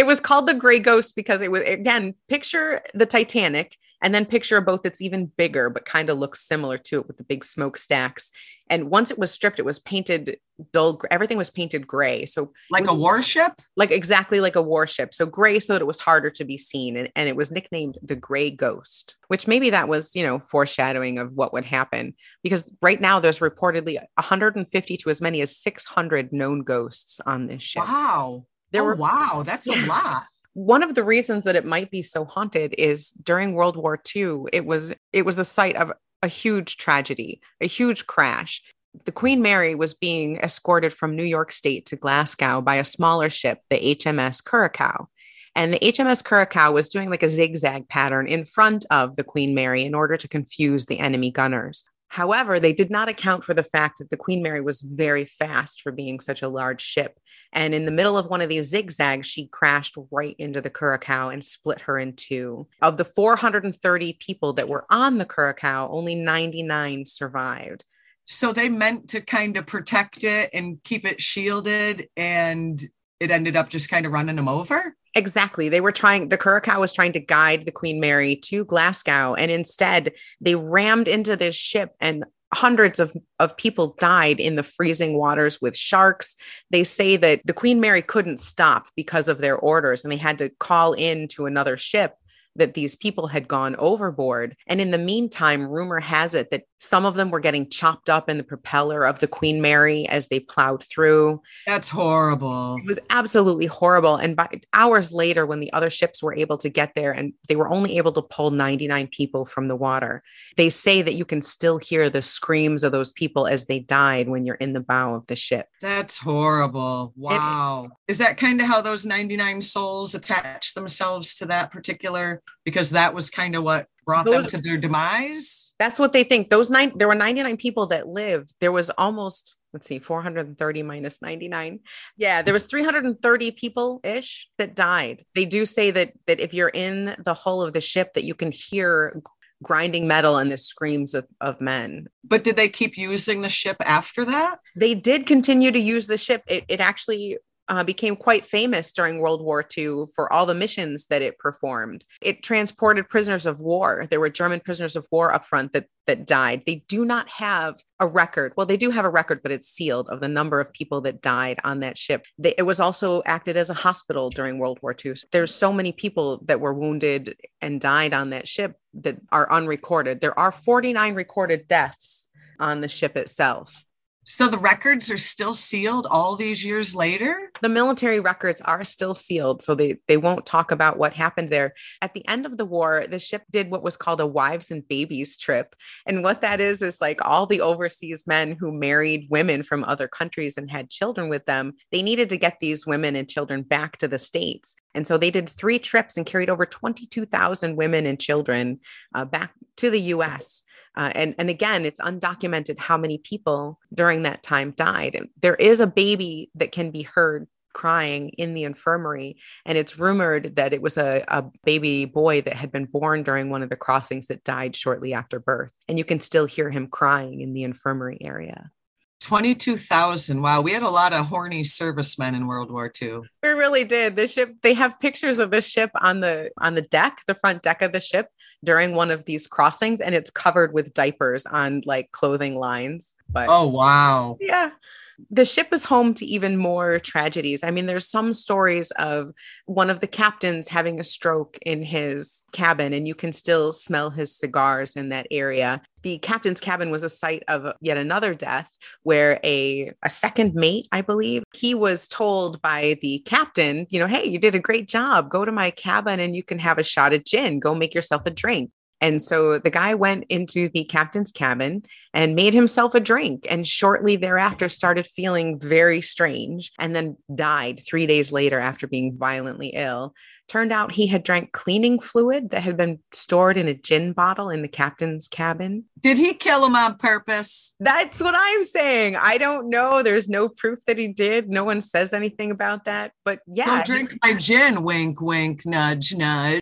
It was called the Gray Ghost because it was again picture the Titanic and then picture a boat that's even bigger but kind of looks similar to it with the big smokestacks. And once it was stripped, it was painted dull. Everything was painted gray, so Like a warship? like exactly like a warship. So gray, so that it was harder to be seen, and, and it was nicknamed the Gray Ghost. Which maybe that was you know foreshadowing of what would happen because right now there's reportedly 150 to as many as 600 known ghosts on this ship. Wow. There oh, were wow, that's a lot. one of the reasons that it might be so haunted is during World War II, it was it was the site of a huge tragedy, a huge crash. The Queen Mary was being escorted from New York State to Glasgow by a smaller ship, the HMS Curacao. And the HMS Curacao was doing like a zigzag pattern in front of the Queen Mary in order to confuse the enemy gunners. However, they did not account for the fact that the Queen Mary was very fast for being such a large ship. And in the middle of one of these zigzags, she crashed right into the Curacao and split her in two. Of the 430 people that were on the Curacao, only 99 survived. So they meant to kind of protect it and keep it shielded, and it ended up just kind of running them over. Exactly. They were trying, the Curacao was trying to guide the Queen Mary to Glasgow. And instead, they rammed into this ship and hundreds of, of people died in the freezing waters with sharks. They say that the Queen Mary couldn't stop because of their orders and they had to call in to another ship that these people had gone overboard. And in the meantime, rumor has it that some of them were getting chopped up in the propeller of the Queen Mary as they plowed through. That's horrible. It was absolutely horrible. And by hours later, when the other ships were able to get there and they were only able to pull 99 people from the water, they say that you can still hear the screams of those people as they died when you're in the bow of the ship. That's horrible. Wow. Is that kind of how those 99 souls attach themselves to that particular? Because that was kind of what brought them to their demise? That's what they think. Those nine, there were 99 people that lived. There was almost, let's see, 430 minus 99. Yeah, there was 330 people ish that died. They do say that that if you're in the hull of the ship, that you can hear grinding metal and the screams of, of men. But did they keep using the ship after that? They did continue to use the ship. It, it actually uh, became quite famous during World War II for all the missions that it performed. It transported prisoners of war. There were German prisoners of war up front that that died. They do not have a record. Well, they do have a record, but it's sealed of the number of people that died on that ship. They, it was also acted as a hospital during World War II. So there's so many people that were wounded and died on that ship that are unrecorded. There are 49 recorded deaths on the ship itself. So the records are still sealed all these years later? the military records are still sealed so they they won't talk about what happened there. At the end of the war the ship did what was called a wives and babies trip. And what that is is like all the overseas men who married women from other countries and had children with them they needed to get these women and children back to the states. And so they did three trips and carried over 22,000 women and children uh, back to the US uh, and, and again, it's undocumented how many people during that time died. There is a baby that can be heard crying in the infirmary. And it's rumored that it was a, a baby boy that had been born during one of the crossings that died shortly after birth. And you can still hear him crying in the infirmary area. 22,000. Wow. We had a lot of horny servicemen in World War II. We really did. The ship, they have pictures of the ship on the on the deck, the front deck of the ship during one of these crossings, and it's covered with diapers on like clothing lines. But oh wow. Yeah the ship is home to even more tragedies. I mean, there's some stories of one of the captains having a stroke in his cabin, and you can still smell his cigars in that area. The captain's cabin was a site of yet another death where a, a second mate, I believe, he was told by the captain, you know, hey, you did a great job. Go to my cabin and you can have a shot of gin. Go make yourself a drink. And so the guy went into the captain's cabin and made himself a drink. And shortly thereafter, started feeling very strange and then died three days later after being violently ill. Turned out he had drank cleaning fluid that had been stored in a gin bottle in the captain's cabin. Did he kill him on purpose? That's what I'm saying. I don't know. There's no proof that he did. No one says anything about that. But yeah. Don't drink my gin, wink, wink, nudge, nudge.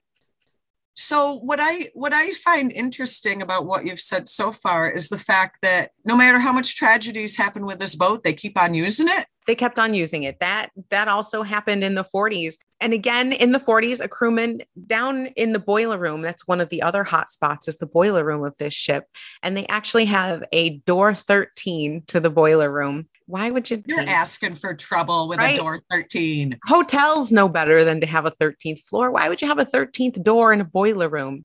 So what I what I find interesting about what you've said so far is the fact that no matter how much tragedies happen with this boat, they keep on using it. They kept on using it. That that also happened in the 40s. And again in the 40s, a crewman down in the boiler room, that's one of the other hot spots is the boiler room of this ship. And they actually have a door 13 to the boiler room why would you? You're asking for trouble with right? a door 13. Hotels know better than to have a 13th floor. Why would you have a 13th door in a boiler room?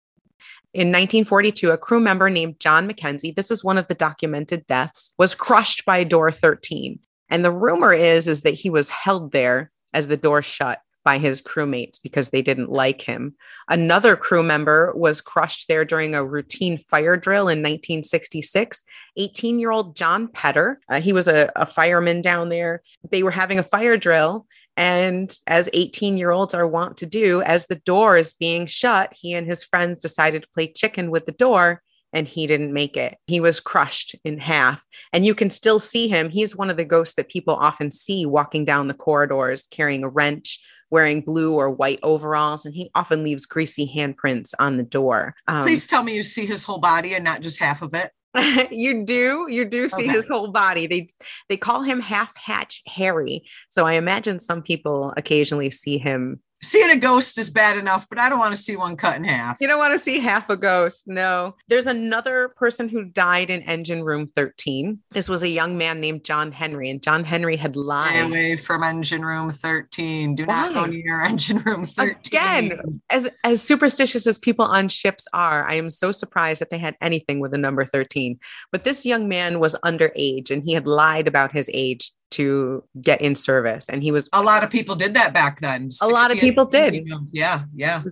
In 1942, a crew member named John McKenzie, this is one of the documented deaths, was crushed by door 13. And the rumor is, is that he was held there as the door shut by his crewmates because they didn't like him. Another crew member was crushed there during a routine fire drill in 1966. 18 year old John Pedder, uh, he was a, a fireman down there. They were having a fire drill. And as 18 year olds are wont to do, as the door is being shut, he and his friends decided to play chicken with the door and he didn't make it. He was crushed in half. And you can still see him. He's one of the ghosts that people often see walking down the corridors carrying a wrench wearing blue or white overalls, and he often leaves greasy handprints on the door. Um, Please tell me you see his whole body and not just half of it. you do you do see okay. his whole body they they call him half hatch harry so i imagine some people occasionally see him seeing a ghost is bad enough, but I don't want to see one cut in half. You don't want to see half a ghost. No. There's another person who died in engine room 13. This was a young man named John Henry, and John Henry had lied. Stay away from engine room 13. Do Why? not go near engine room 13. Again, as, as superstitious as people on ships are, I am so surprised that they had anything with a number 13. But this young man was underage and he had lied about his age to get in service. And he was a lot of people did that back then. A lot of people did. Yeah, yeah.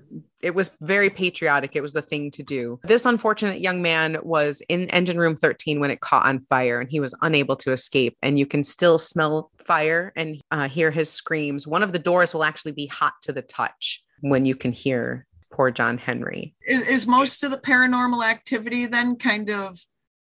It was very patriotic. It was the thing to do. This unfortunate young man was in engine room 13 when it caught on fire and he was unable to escape. And you can still smell fire and uh, hear his screams. One of the doors will actually be hot to the touch when you can hear poor John Henry. Is, is most of the paranormal activity then kind of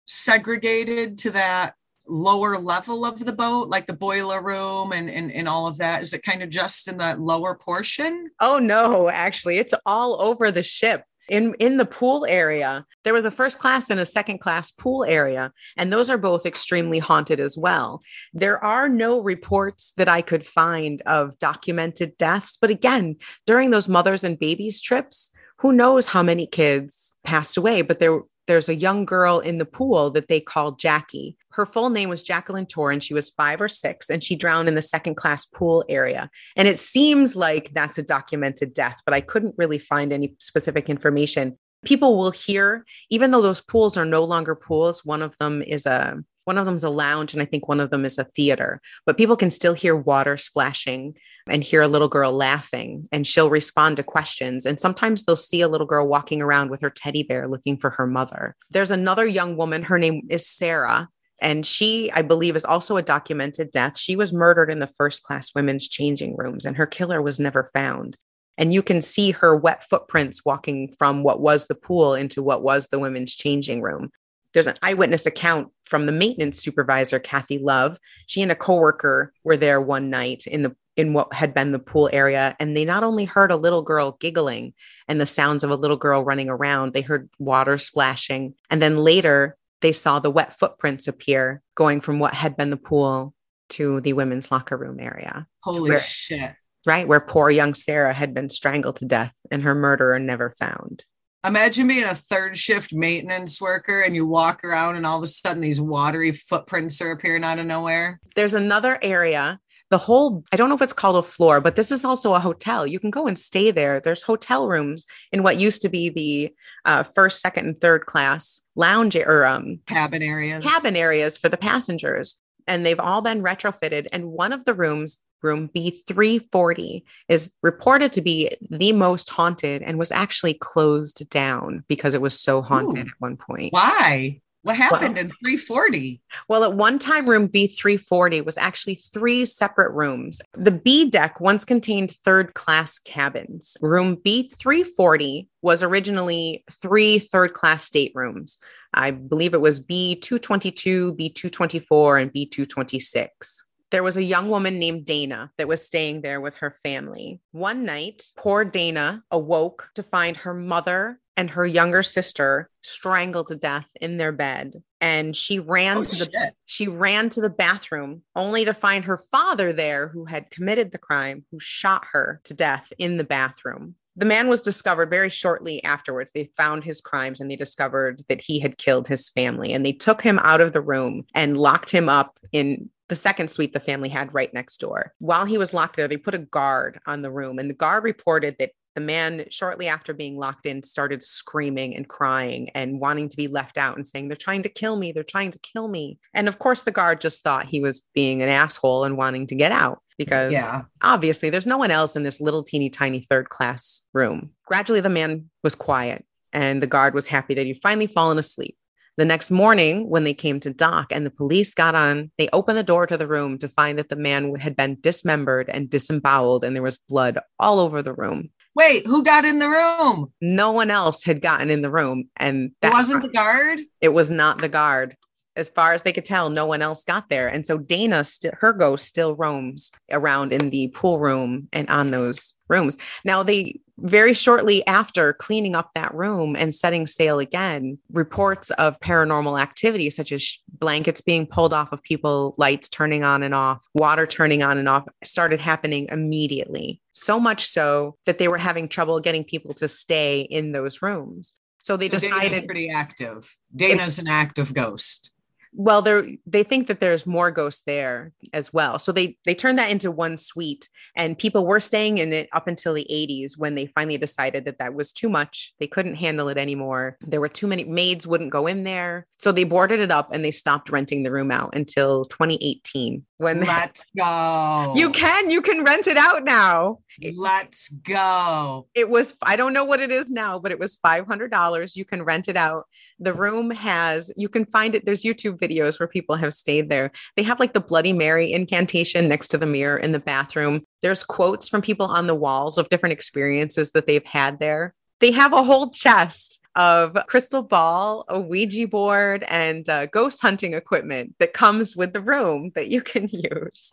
segregated to that lower level of the boat, like the boiler room and, and, and all of that? Is it kind of just in the lower portion? Oh, no, actually, it's all over the ship. In, in the pool area, there was a first class and a second class pool area, and those are both extremely haunted as well. There are no reports that I could find of documented deaths, but again, during those mothers and babies trips, who knows how many kids passed away, but there there's a young girl in the pool that they called Jackie. Her full name was Jacqueline Torn. She was five or six, and she drowned in the second class pool area. And it seems like that's a documented death, but I couldn't really find any specific information. People will hear, even though those pools are no longer pools, one of them is a one of them is a lounge, and I think one of them is a theater. But people can still hear water splashing and hear a little girl laughing, and she'll respond to questions. And sometimes they'll see a little girl walking around with her teddy bear looking for her mother. There's another young woman, her name is Sarah. And she, I believe, is also a documented death. She was murdered in the first class women's changing rooms, and her killer was never found. And you can see her wet footprints walking from what was the pool into what was the women's changing room there's an eyewitness account from the maintenance supervisor kathy love she and a coworker were there one night in the in what had been the pool area and they not only heard a little girl giggling and the sounds of a little girl running around they heard water splashing and then later they saw the wet footprints appear going from what had been the pool to the women's locker room area. Holy Where- shit. right? Where poor young Sarah had been strangled to death and her murderer never found. Imagine being a third shift maintenance worker and you walk around and all of a sudden these watery footprints are appearing out of nowhere. There's another area. The whole, I don't know if it's called a floor, but this is also a hotel. You can go and stay there. There's hotel rooms in what used to be the uh, first, second, and third class lounge or um, Cabin areas. cabin areas for the passengers. And they've all been retrofitted. And one of the rooms, room B340, is reported to be the most haunted and was actually closed down because it was so haunted Ooh. at one point. Why? What happened in 340? Well, at one time, room B340 was actually three separate rooms. The B deck once contained third class cabins. Room B340 was originally three third class staterooms. I believe it was B222, B224, and B226. There was a young woman named Dana that was staying there with her family. One night, poor Dana awoke to find her mother and her younger sister strangled to death in their bed. And she ran Oh, to the shit. she ran to the bathroom only to find her father there who had committed the crime, who shot her to death in the bathroom. The man was discovered very shortly afterwards. They found his crimes and they discovered that he had killed his family. And they took him out of the room and locked him up in the second suite the family had right next door. While he was locked there, they put a guard on the room. And the guard reported that the man, shortly after being locked in, started screaming and crying and wanting to be left out and saying, They're trying to kill me. They're trying to kill me. And of course, the guard just thought he was being an asshole and wanting to get out because Yeah. obviously there's no one else in this little teeny tiny third class room. Gradually, the man was quiet and the guard was happy that he'd finally fallen asleep. The next morning, when they came to dock and the police got on, they opened the door to the room to find that the man had been dismembered and disemboweled, and there was blood all over the room. Wait, who got in the room? No one else had gotten in the room, and It wasn't the guard? it was not the guard. As far as they could tell, no one else got there. And so Dana, st- her ghost still roams around in the pool room and on those rooms. Now, they very shortly after cleaning up that room and setting sail again, reports of paranormal activity, such as sh- blankets being pulled off of people, lights turning on and off, water turning on and off, started happening immediately. So much so that they were having trouble getting people to stay in those rooms. So they So Dana's decided pretty active. Dana's an active ghost. Well they're they think that there's more ghosts there as well. So they they turned that into one suite and people were staying in it up until the 80s when they finally decided that that was too much. They couldn't handle it anymore. There were too many maids wouldn't go in there. So they boarded it up and they stopped renting the room out until 2018 when Let's go. you can you can rent it out now. Let's go. it was i don't know what it is now but it was $500 you can rent it out. The room has you can find it there's youtube videos where people have stayed there. They have like the bloody mary incantation next to the mirror in the bathroom. There's quotes from people on the walls of different experiences that they've had there. They have a whole chest of crystal ball, a Ouija board, and uh, ghost hunting equipment that comes with the room that you can use.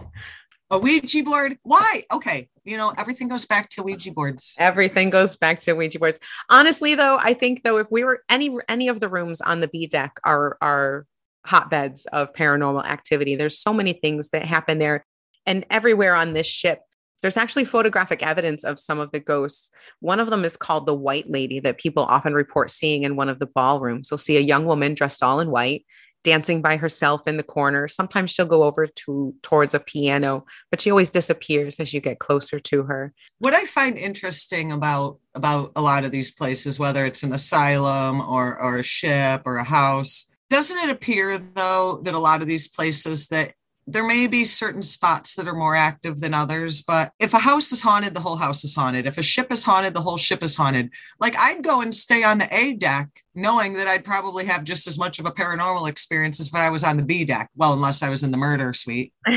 A Ouija board? Why? Okay. You know, everything goes back to Ouija boards. Everything goes back to Ouija boards. Honestly, though, I think though if we were any any of the rooms on the B deck are are hotbeds of paranormal activity. There's so many things that happen there, and everywhere on this ship. There's actually photographic evidence of some of the ghosts. One of them is called the White Lady that people often report seeing in one of the ballrooms. They'll see a young woman dressed all in white, dancing by herself in the corner. Sometimes she'll go over to towards a piano, but she always disappears as you get closer to her. What I find interesting about about a lot of these places, whether it's an asylum or or a ship or a house, doesn't it appear though that a lot of these places that there may be certain spots that are more active than others, but if a house is haunted, the whole house is haunted. If a ship is haunted, the whole ship is haunted. Like I'd go and stay on the A deck, knowing that I'd probably have just as much of a paranormal experience as if I was on the B deck. Well, unless I was in the murder suite.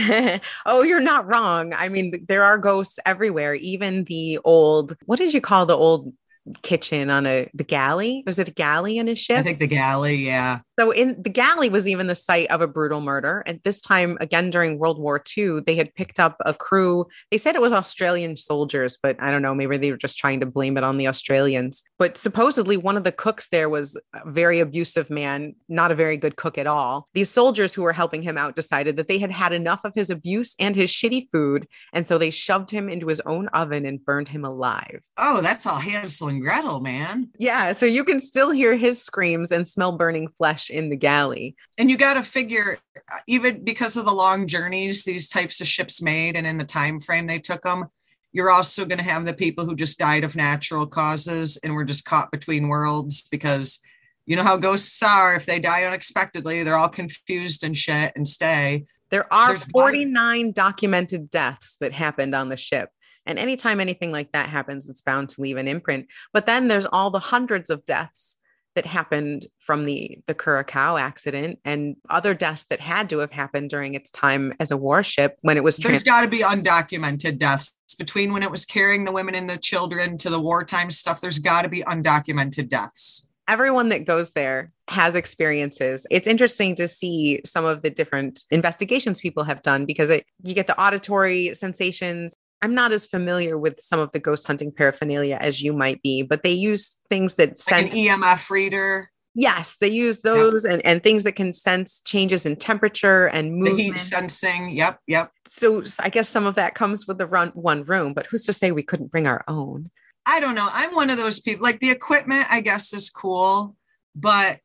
oh, you're not wrong. I mean, there are ghosts everywhere. Even the old, what did you call the old kitchen on a the galley? Was it a galley in a ship? I think the galley, yeah. So in the galley was even the site of a brutal murder. And this time, again during World War II, they had picked up a crew. They said it was Australian soldiers, but I don't know. Maybe they were just trying to blame it on the Australians. But supposedly, one of the cooks there was a very abusive man, not a very good cook at all. These soldiers who were helping him out decided that they had had enough of his abuse and his shitty food, and so they shoved him into his own oven and burned him alive. Oh, that's all Hansel and Gretel, man. Yeah, so you can still hear his screams and smell burning flesh in the galley. And you got to figure, uh, even because of the long journeys these types of ships made, and in the time frame they took them, you're also going to have the people who just died of natural causes and were just caught between worlds because you know how ghosts are. If they die unexpectedly, they're all confused and shit and stay. There are There's 49 documented deaths that happened on the ship. And anytime anything like that happens, it's bound to leave an imprint. But then there's all the hundreds of deaths that happened from the the Curacao accident and other deaths that had to have happened during its time as a warship when it was trans- there's got to be undocumented deaths between when it was carrying the women and the children to the wartime stuff there's got to be undocumented deaths everyone that goes there has experiences. It's interesting to see some of the different investigations people have done because it, you get the auditory sensations I'm not as familiar with some of the ghost hunting paraphernalia as you might be, but they use things that like sense an EMF reader. Yes, they use those yep. and, and things that can sense changes in temperature and movement. The heat sensing. Yep, yep. So I guess some of that comes with the run one room, but who's to say we couldn't bring our own? I don't know. I'm one of those people. Like the equipment, I guess, is cool, but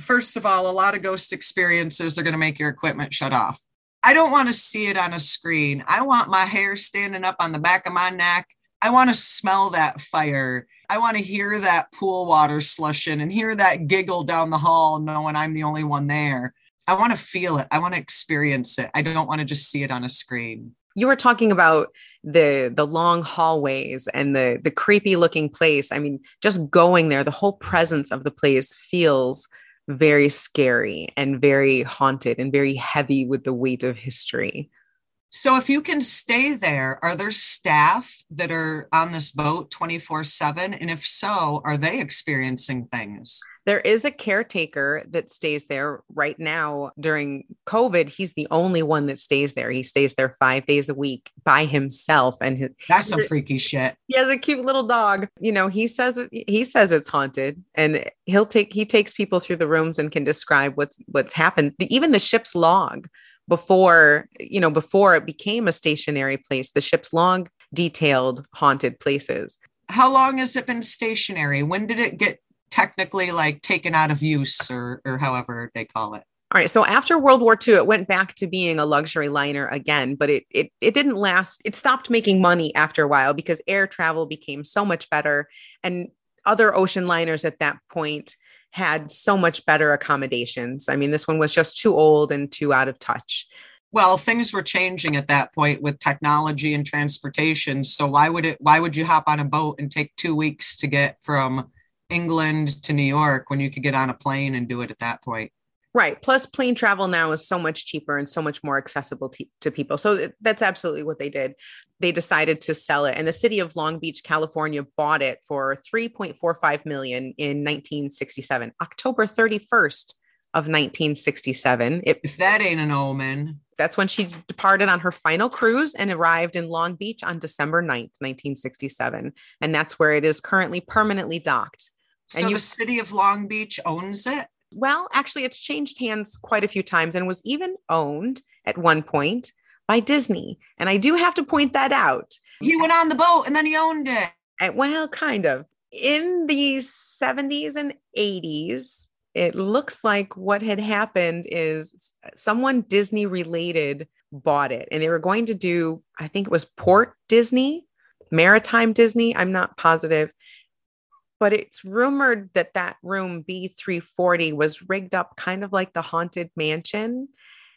first of all, a lot of ghost experiences are going to make your equipment shut off. I don't want to see it on a screen. I want my hair standing up on the back of my neck. I want to smell that fire. I want to hear that pool water slushing and hear that giggle down the hall, knowing I'm the only one there. I want to feel it. I want to experience it. I don't want to just see it on a screen. You were talking about the the long hallways and the the creepy looking place. I mean, just going there, the whole presence of the place feels very scary and very haunted and very heavy with the weight of history. So, if you can stay there, are there staff that are on this boat 24 7? And if so, are they experiencing things? There is a caretaker that stays there right now during COVID. He's the only one that stays there. He stays there five days a week by himself. And his, that's some freaky shit. He has a cute little dog. You know, he says he says it's haunted, and he'll take he takes people through the rooms and can describe what's what's happened. Even the ship's log before you know before it became a stationary place the ship's long detailed haunted places how long has it been stationary when did it get technically like taken out of use or or however they call it all right. So after World War II, it went back to being a luxury liner again, but it, it it didn't last. It stopped making money after a while because air travel became so much better, and other ocean liners at that point had so much better accommodations. I mean, this one was just too old and too out of touch. Well, things were changing at that point with technology and transportation. So why would it why would you hop on a boat and take 2 weeks to get from England to New York when you could get on a plane and do it at that point? Right. Plus, plane travel now is so much cheaper and so much more accessible to, to people. So that's absolutely what they did. They decided to sell it, and the city of Long Beach, California, bought it for 3.45 million in 1967, October 31st of 1967. It, if that ain't an omen, that's when she departed on her final cruise and arrived in Long Beach on December 9th, 1967, and that's where it is currently permanently docked. So and you, the city of Long Beach owns it well, actually, it's changed hands quite a few times and was even owned at one point by Disney. And I do have to point that out. He went on the boat and then he owned it. And, well, kind of. In the 70s and 80s, it looks like what had happened is someone Disney related bought it and they were going to do, I think it was Port Disney, Maritime Disney. I'm not positive but it's rumored that that room B340 was rigged up kind of like the haunted mansion.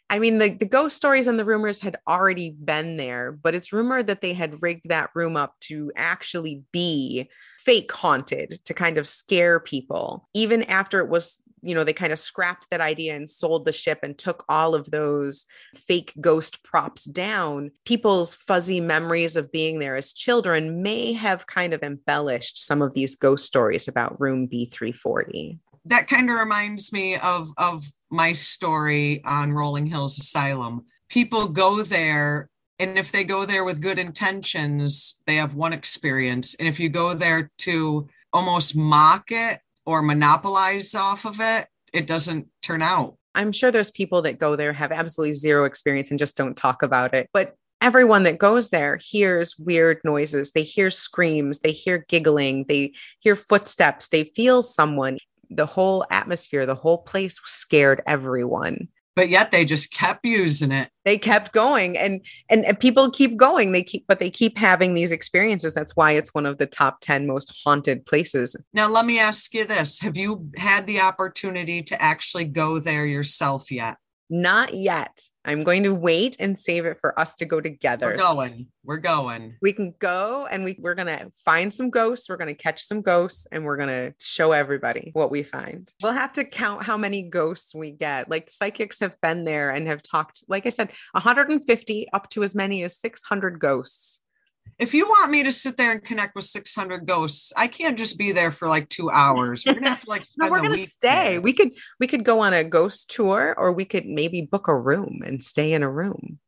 I mean, the, the ghost stories and the rumors had already been there, but it's rumored that they had rigged that room up to actually be fake haunted to kind of scare people, even after it was you know, they kind of scrapped that idea and sold the ship and took all of those fake ghost props down. People's fuzzy memories of being there as children may have kind of embellished some of these ghost stories about room B340. That kind of reminds me of of my story on Rolling Hills Asylum. People go there and if they go there with good intentions, they have one experience. And if you go there to almost mock it or monopolize off of it, it doesn't turn out. I'm sure there's people that go there have absolutely zero experience and just don't talk about it. But everyone that goes there hears weird noises. They hear screams, they hear giggling, they hear footsteps, they feel someone. The whole atmosphere, the whole place scared everyone. But yet they just kept using it. They kept going and, and and people keep going. They keep but they keep having these experiences. That's why it's one of the top 10 most haunted places. Now let me ask you this. Have you had the opportunity to actually go there yourself yet not yet. I'm going to wait and save it for us to go together. We're going. We're going. We can go and we, we're going to find some ghosts. We're going to catch some ghosts and we're going to show everybody what we find. We'll have to count how many ghosts we get. Like psychics have been there and have talked, like I said, 150 up to as many as 600 ghosts if you want me to sit there and connect with 600 ghosts, I can't just be there for like two hours. We're gonna have to like no, we're gonna stay. There. We could we could go on a ghost tour, or we could maybe book a room and stay in a room.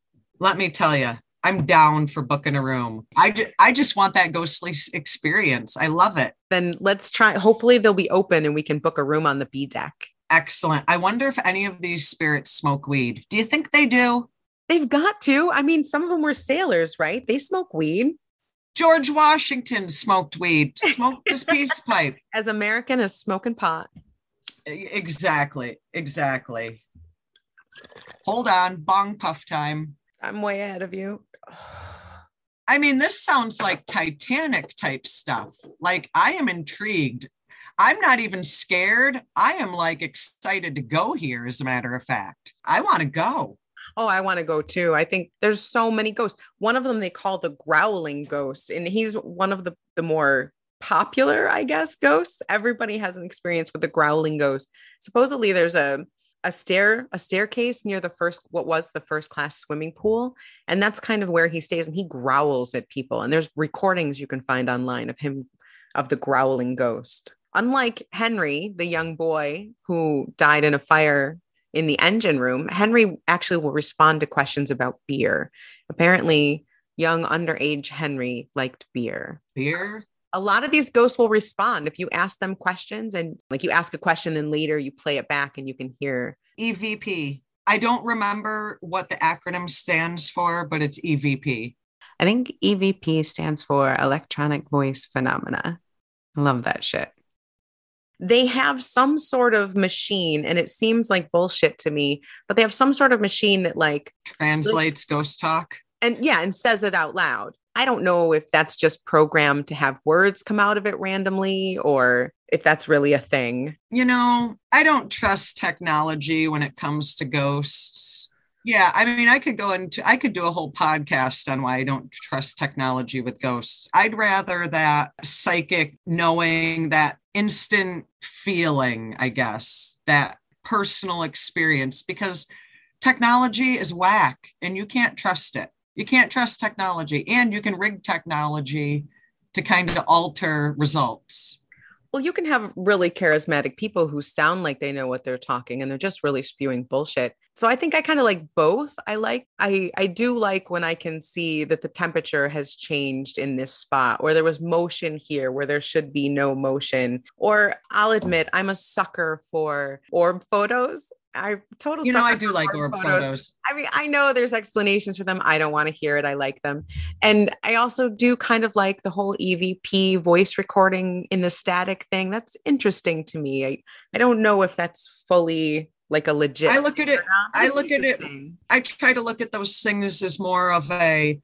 Let me tell you, I'm down for booking a room. I ju- I just want that ghostly experience. I love it. Then let's try. Hopefully they'll be open and we can book a room on the B deck. Excellent. I wonder if any of these spirits smoke weed. Do you think they do? They've got to. I mean, some of them were sailors, right? They smoke weed. George Washington smoked weed, smoked his peace pipe. As American as smoking pot. Exactly. Exactly. Hold on. Bong puff time. I'm way ahead of you. I mean, this sounds like Titanic type stuff. Like, I am intrigued. I'm not even scared. I am like excited to go here, as a matter of fact. I want to go oh, I want to go too. I think there's so many ghosts. One of them they call the growling ghost, and he's one of the the more popular, I guess, ghosts. Everybody has an experience with the growling ghost. Supposedly, there's a a stair a staircase near the first what was the first class swimming pool and that's kind of where he stays and he growls at people and there's recordings you can find online of him of the growling ghost unlike henry the young boy who died in a fire in the engine room, Henry actually will respond to questions about beer. Apparently, young underage Henry liked beer. Beer? A lot of these ghosts will respond if you ask them questions and like you ask a question, then later you play it back and you can hear EVP. I don't remember what the acronym stands for, but it's EVP. I think EVP stands for electronic voice phenomena. I love that shit they have some sort of machine and it seems like bullshit to me but they have some sort of machine that like translates ghost talk? And yeah and says it out loud. I don't know if that's just programmed to have words come out of it randomly or if that's really a thing. You know i don't trust technology when it comes to ghosts yeah, I mean, I could go into, I could do a whole podcast on why I don't trust technology with ghosts. I'd rather that psychic knowing, that instant feeling, I guess, that personal experience, because technology is whack and you can't trust it. You can't trust technology and you can rig technology to kind of alter results. Well, you can have really charismatic people who sound like they know what they're talking and they're just really spewing bullshit. So I think I kind of like both. I like I I do like when I can see that the temperature has changed in this spot or there was motion here where there should be no motion. Or I'll admit I'm a sucker for orb photos. I total. You know, I do like orb photos. photos. I mean, I know there's explanations for them. I don't want to hear it. I like them, and I also do kind of like the whole EVP voice recording in the static thing. That's interesting to me. I I don't know if that's fully like a legit. I look at it. I look at it. I try to look at those things as more of a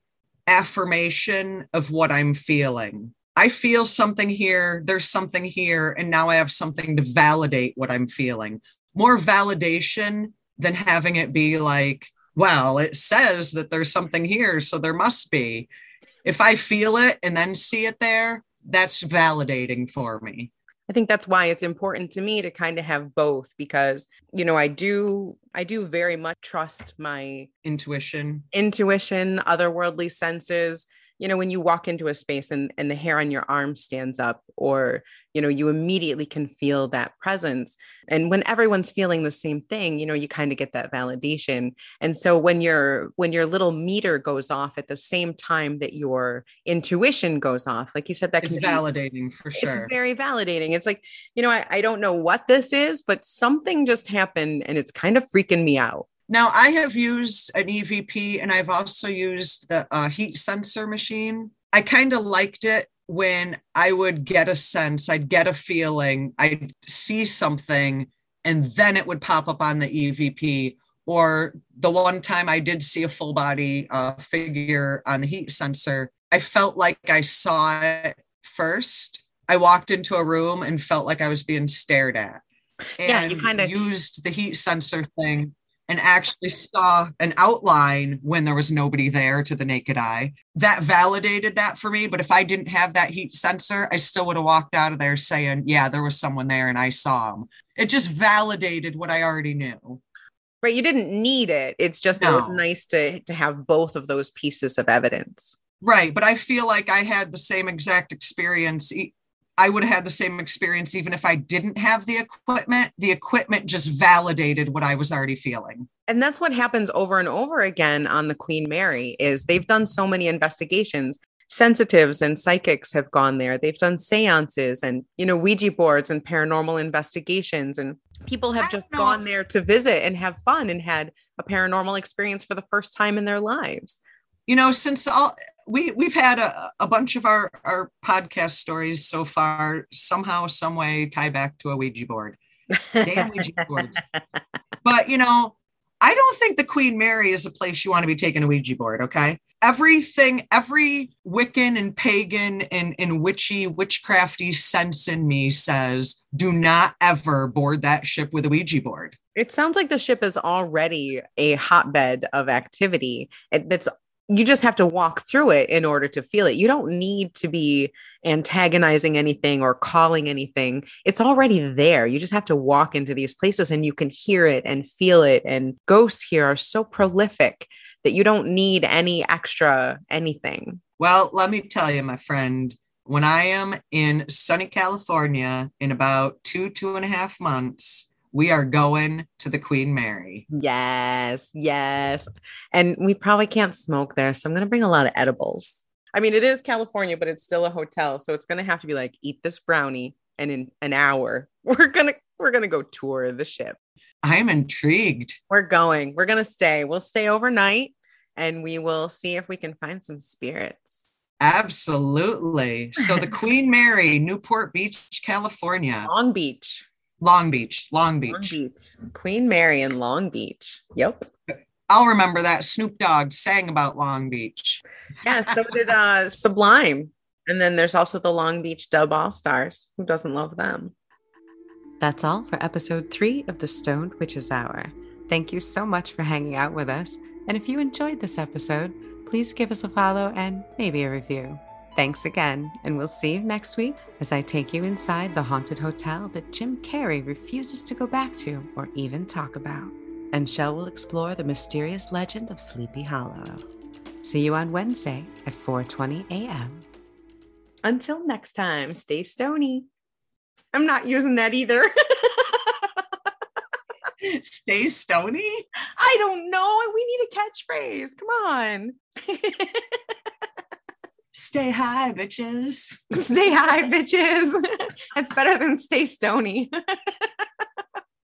affirmation of what I'm feeling. I feel something here, there's something here, and now I have something to validate what I'm feeling more validation than having it be like, well, it says that there's something here, so there must be. If I feel it and then see it there, that's validating for me. I think that's why it's important to me to kind of have both because you know I do I do very much trust my intuition. intuition otherworldly senses you know when you walk into a space and and the hair on your arm stands up or you know you immediately can feel that presence. And when everyone's feeling the same thing you know you kind of get that validation. And so when your when your little meter goes off at the same time that your intuition goes off like you said that it's can validating for sure. it's very validating. It's like you know I, I don't know what this is but something just happened and it's kind of freaking me out now i have used an evp and i've also used the uh, heat sensor machine i kind of liked it when I would get a sense, I'd get a feeling, I'd see something, and then it would pop up on the EVP. Or the one time I did see a full body uh, figure on the heat sensor, I felt like I saw it first. I walked into a room and felt like I was being stared at. And Yeah, you kinda- used the heat sensor thing and actually saw an outline when there was nobody there to the naked eye. That validated that for me. But if I didn't have that heat sensor, I still would have walked out of there saying, yeah, there was someone there and I saw him. It just validated what I already knew. right you didn't need it it's just it was nice to to have both of those pieces of evidence Right. But I feel like I had the same exact experience. I would have had the same experience even if I didn't have the equipment. The equipment just validated what I was already feeling. and that's what happens over and over again on the queen mary is they've done so many investigations sensitives and psychics have gone there they've done seances and you know ouija boards and paranormal investigations and people have just know. gone there to visit and have fun and had a paranormal experience for the first time in their lives you know since all we we've had a, a bunch of our our podcast stories so far somehow some way tie back to a ouija board. Damn ouija boards. But you know i don't think the queen mary is a place you want to be taking a ouija board okay? Everything every wiccan and pagan and, and witchy witchcrafty sense in me says do not ever board that ship with a ouija board. It sounds like the ship is already a hotbed of activity. It, that's you just have to walk through it in order to feel it. You don't need to be antagonizing anything or calling anything. It's already there. You just have to walk into these places and you can hear it and feel it. And ghosts here are so prolific that you don't need any extra anything. Well, let me tell you, my friend, when I am in sunny California in about two, two and a half months, we are going to the Queen Mary. Yes, yes. And we probably can't smoke there. So I'm going to bring a lot of edibles. I mean, it is California, but it's still a hotel. So it's going to have to be like, eat this brownie. And in an hour, we're going to, we're going to go tour the ship. I'm intrigued. We're going, we're going to stay. We'll stay overnight and we will see if we can find some spirits. Absolutely. So the Queen Mary, Newport Beach, California, Long Beach, Long Beach, Long Beach. Long Beach, Queen Mary in Long Beach. Yep. I'll remember that Snoop Dogg sang about Long Beach. Yeah. So did uh, Sublime. And then there's also the Long Beach Dub All Stars. Who doesn't love them? That's all for episode three of the Stoned Witches Hour. Thank you so much for hanging out with us. And if you enjoyed this episode, please give us a follow and maybe a review. Thanks again, and we'll see you next week as I take you inside the haunted hotel that Jim Carrey refuses to go back to or even talk about. And Chelle will explore the mysterious legend of Sleepy Hollow. See you on Wednesday at 4:20 a.m. Until next time, stay stony. I'm not using that either. Stay stony. I don't know. We need a catchphrase. Come on. Stay high, bitches. stay high, bitches. It's better than stay stony.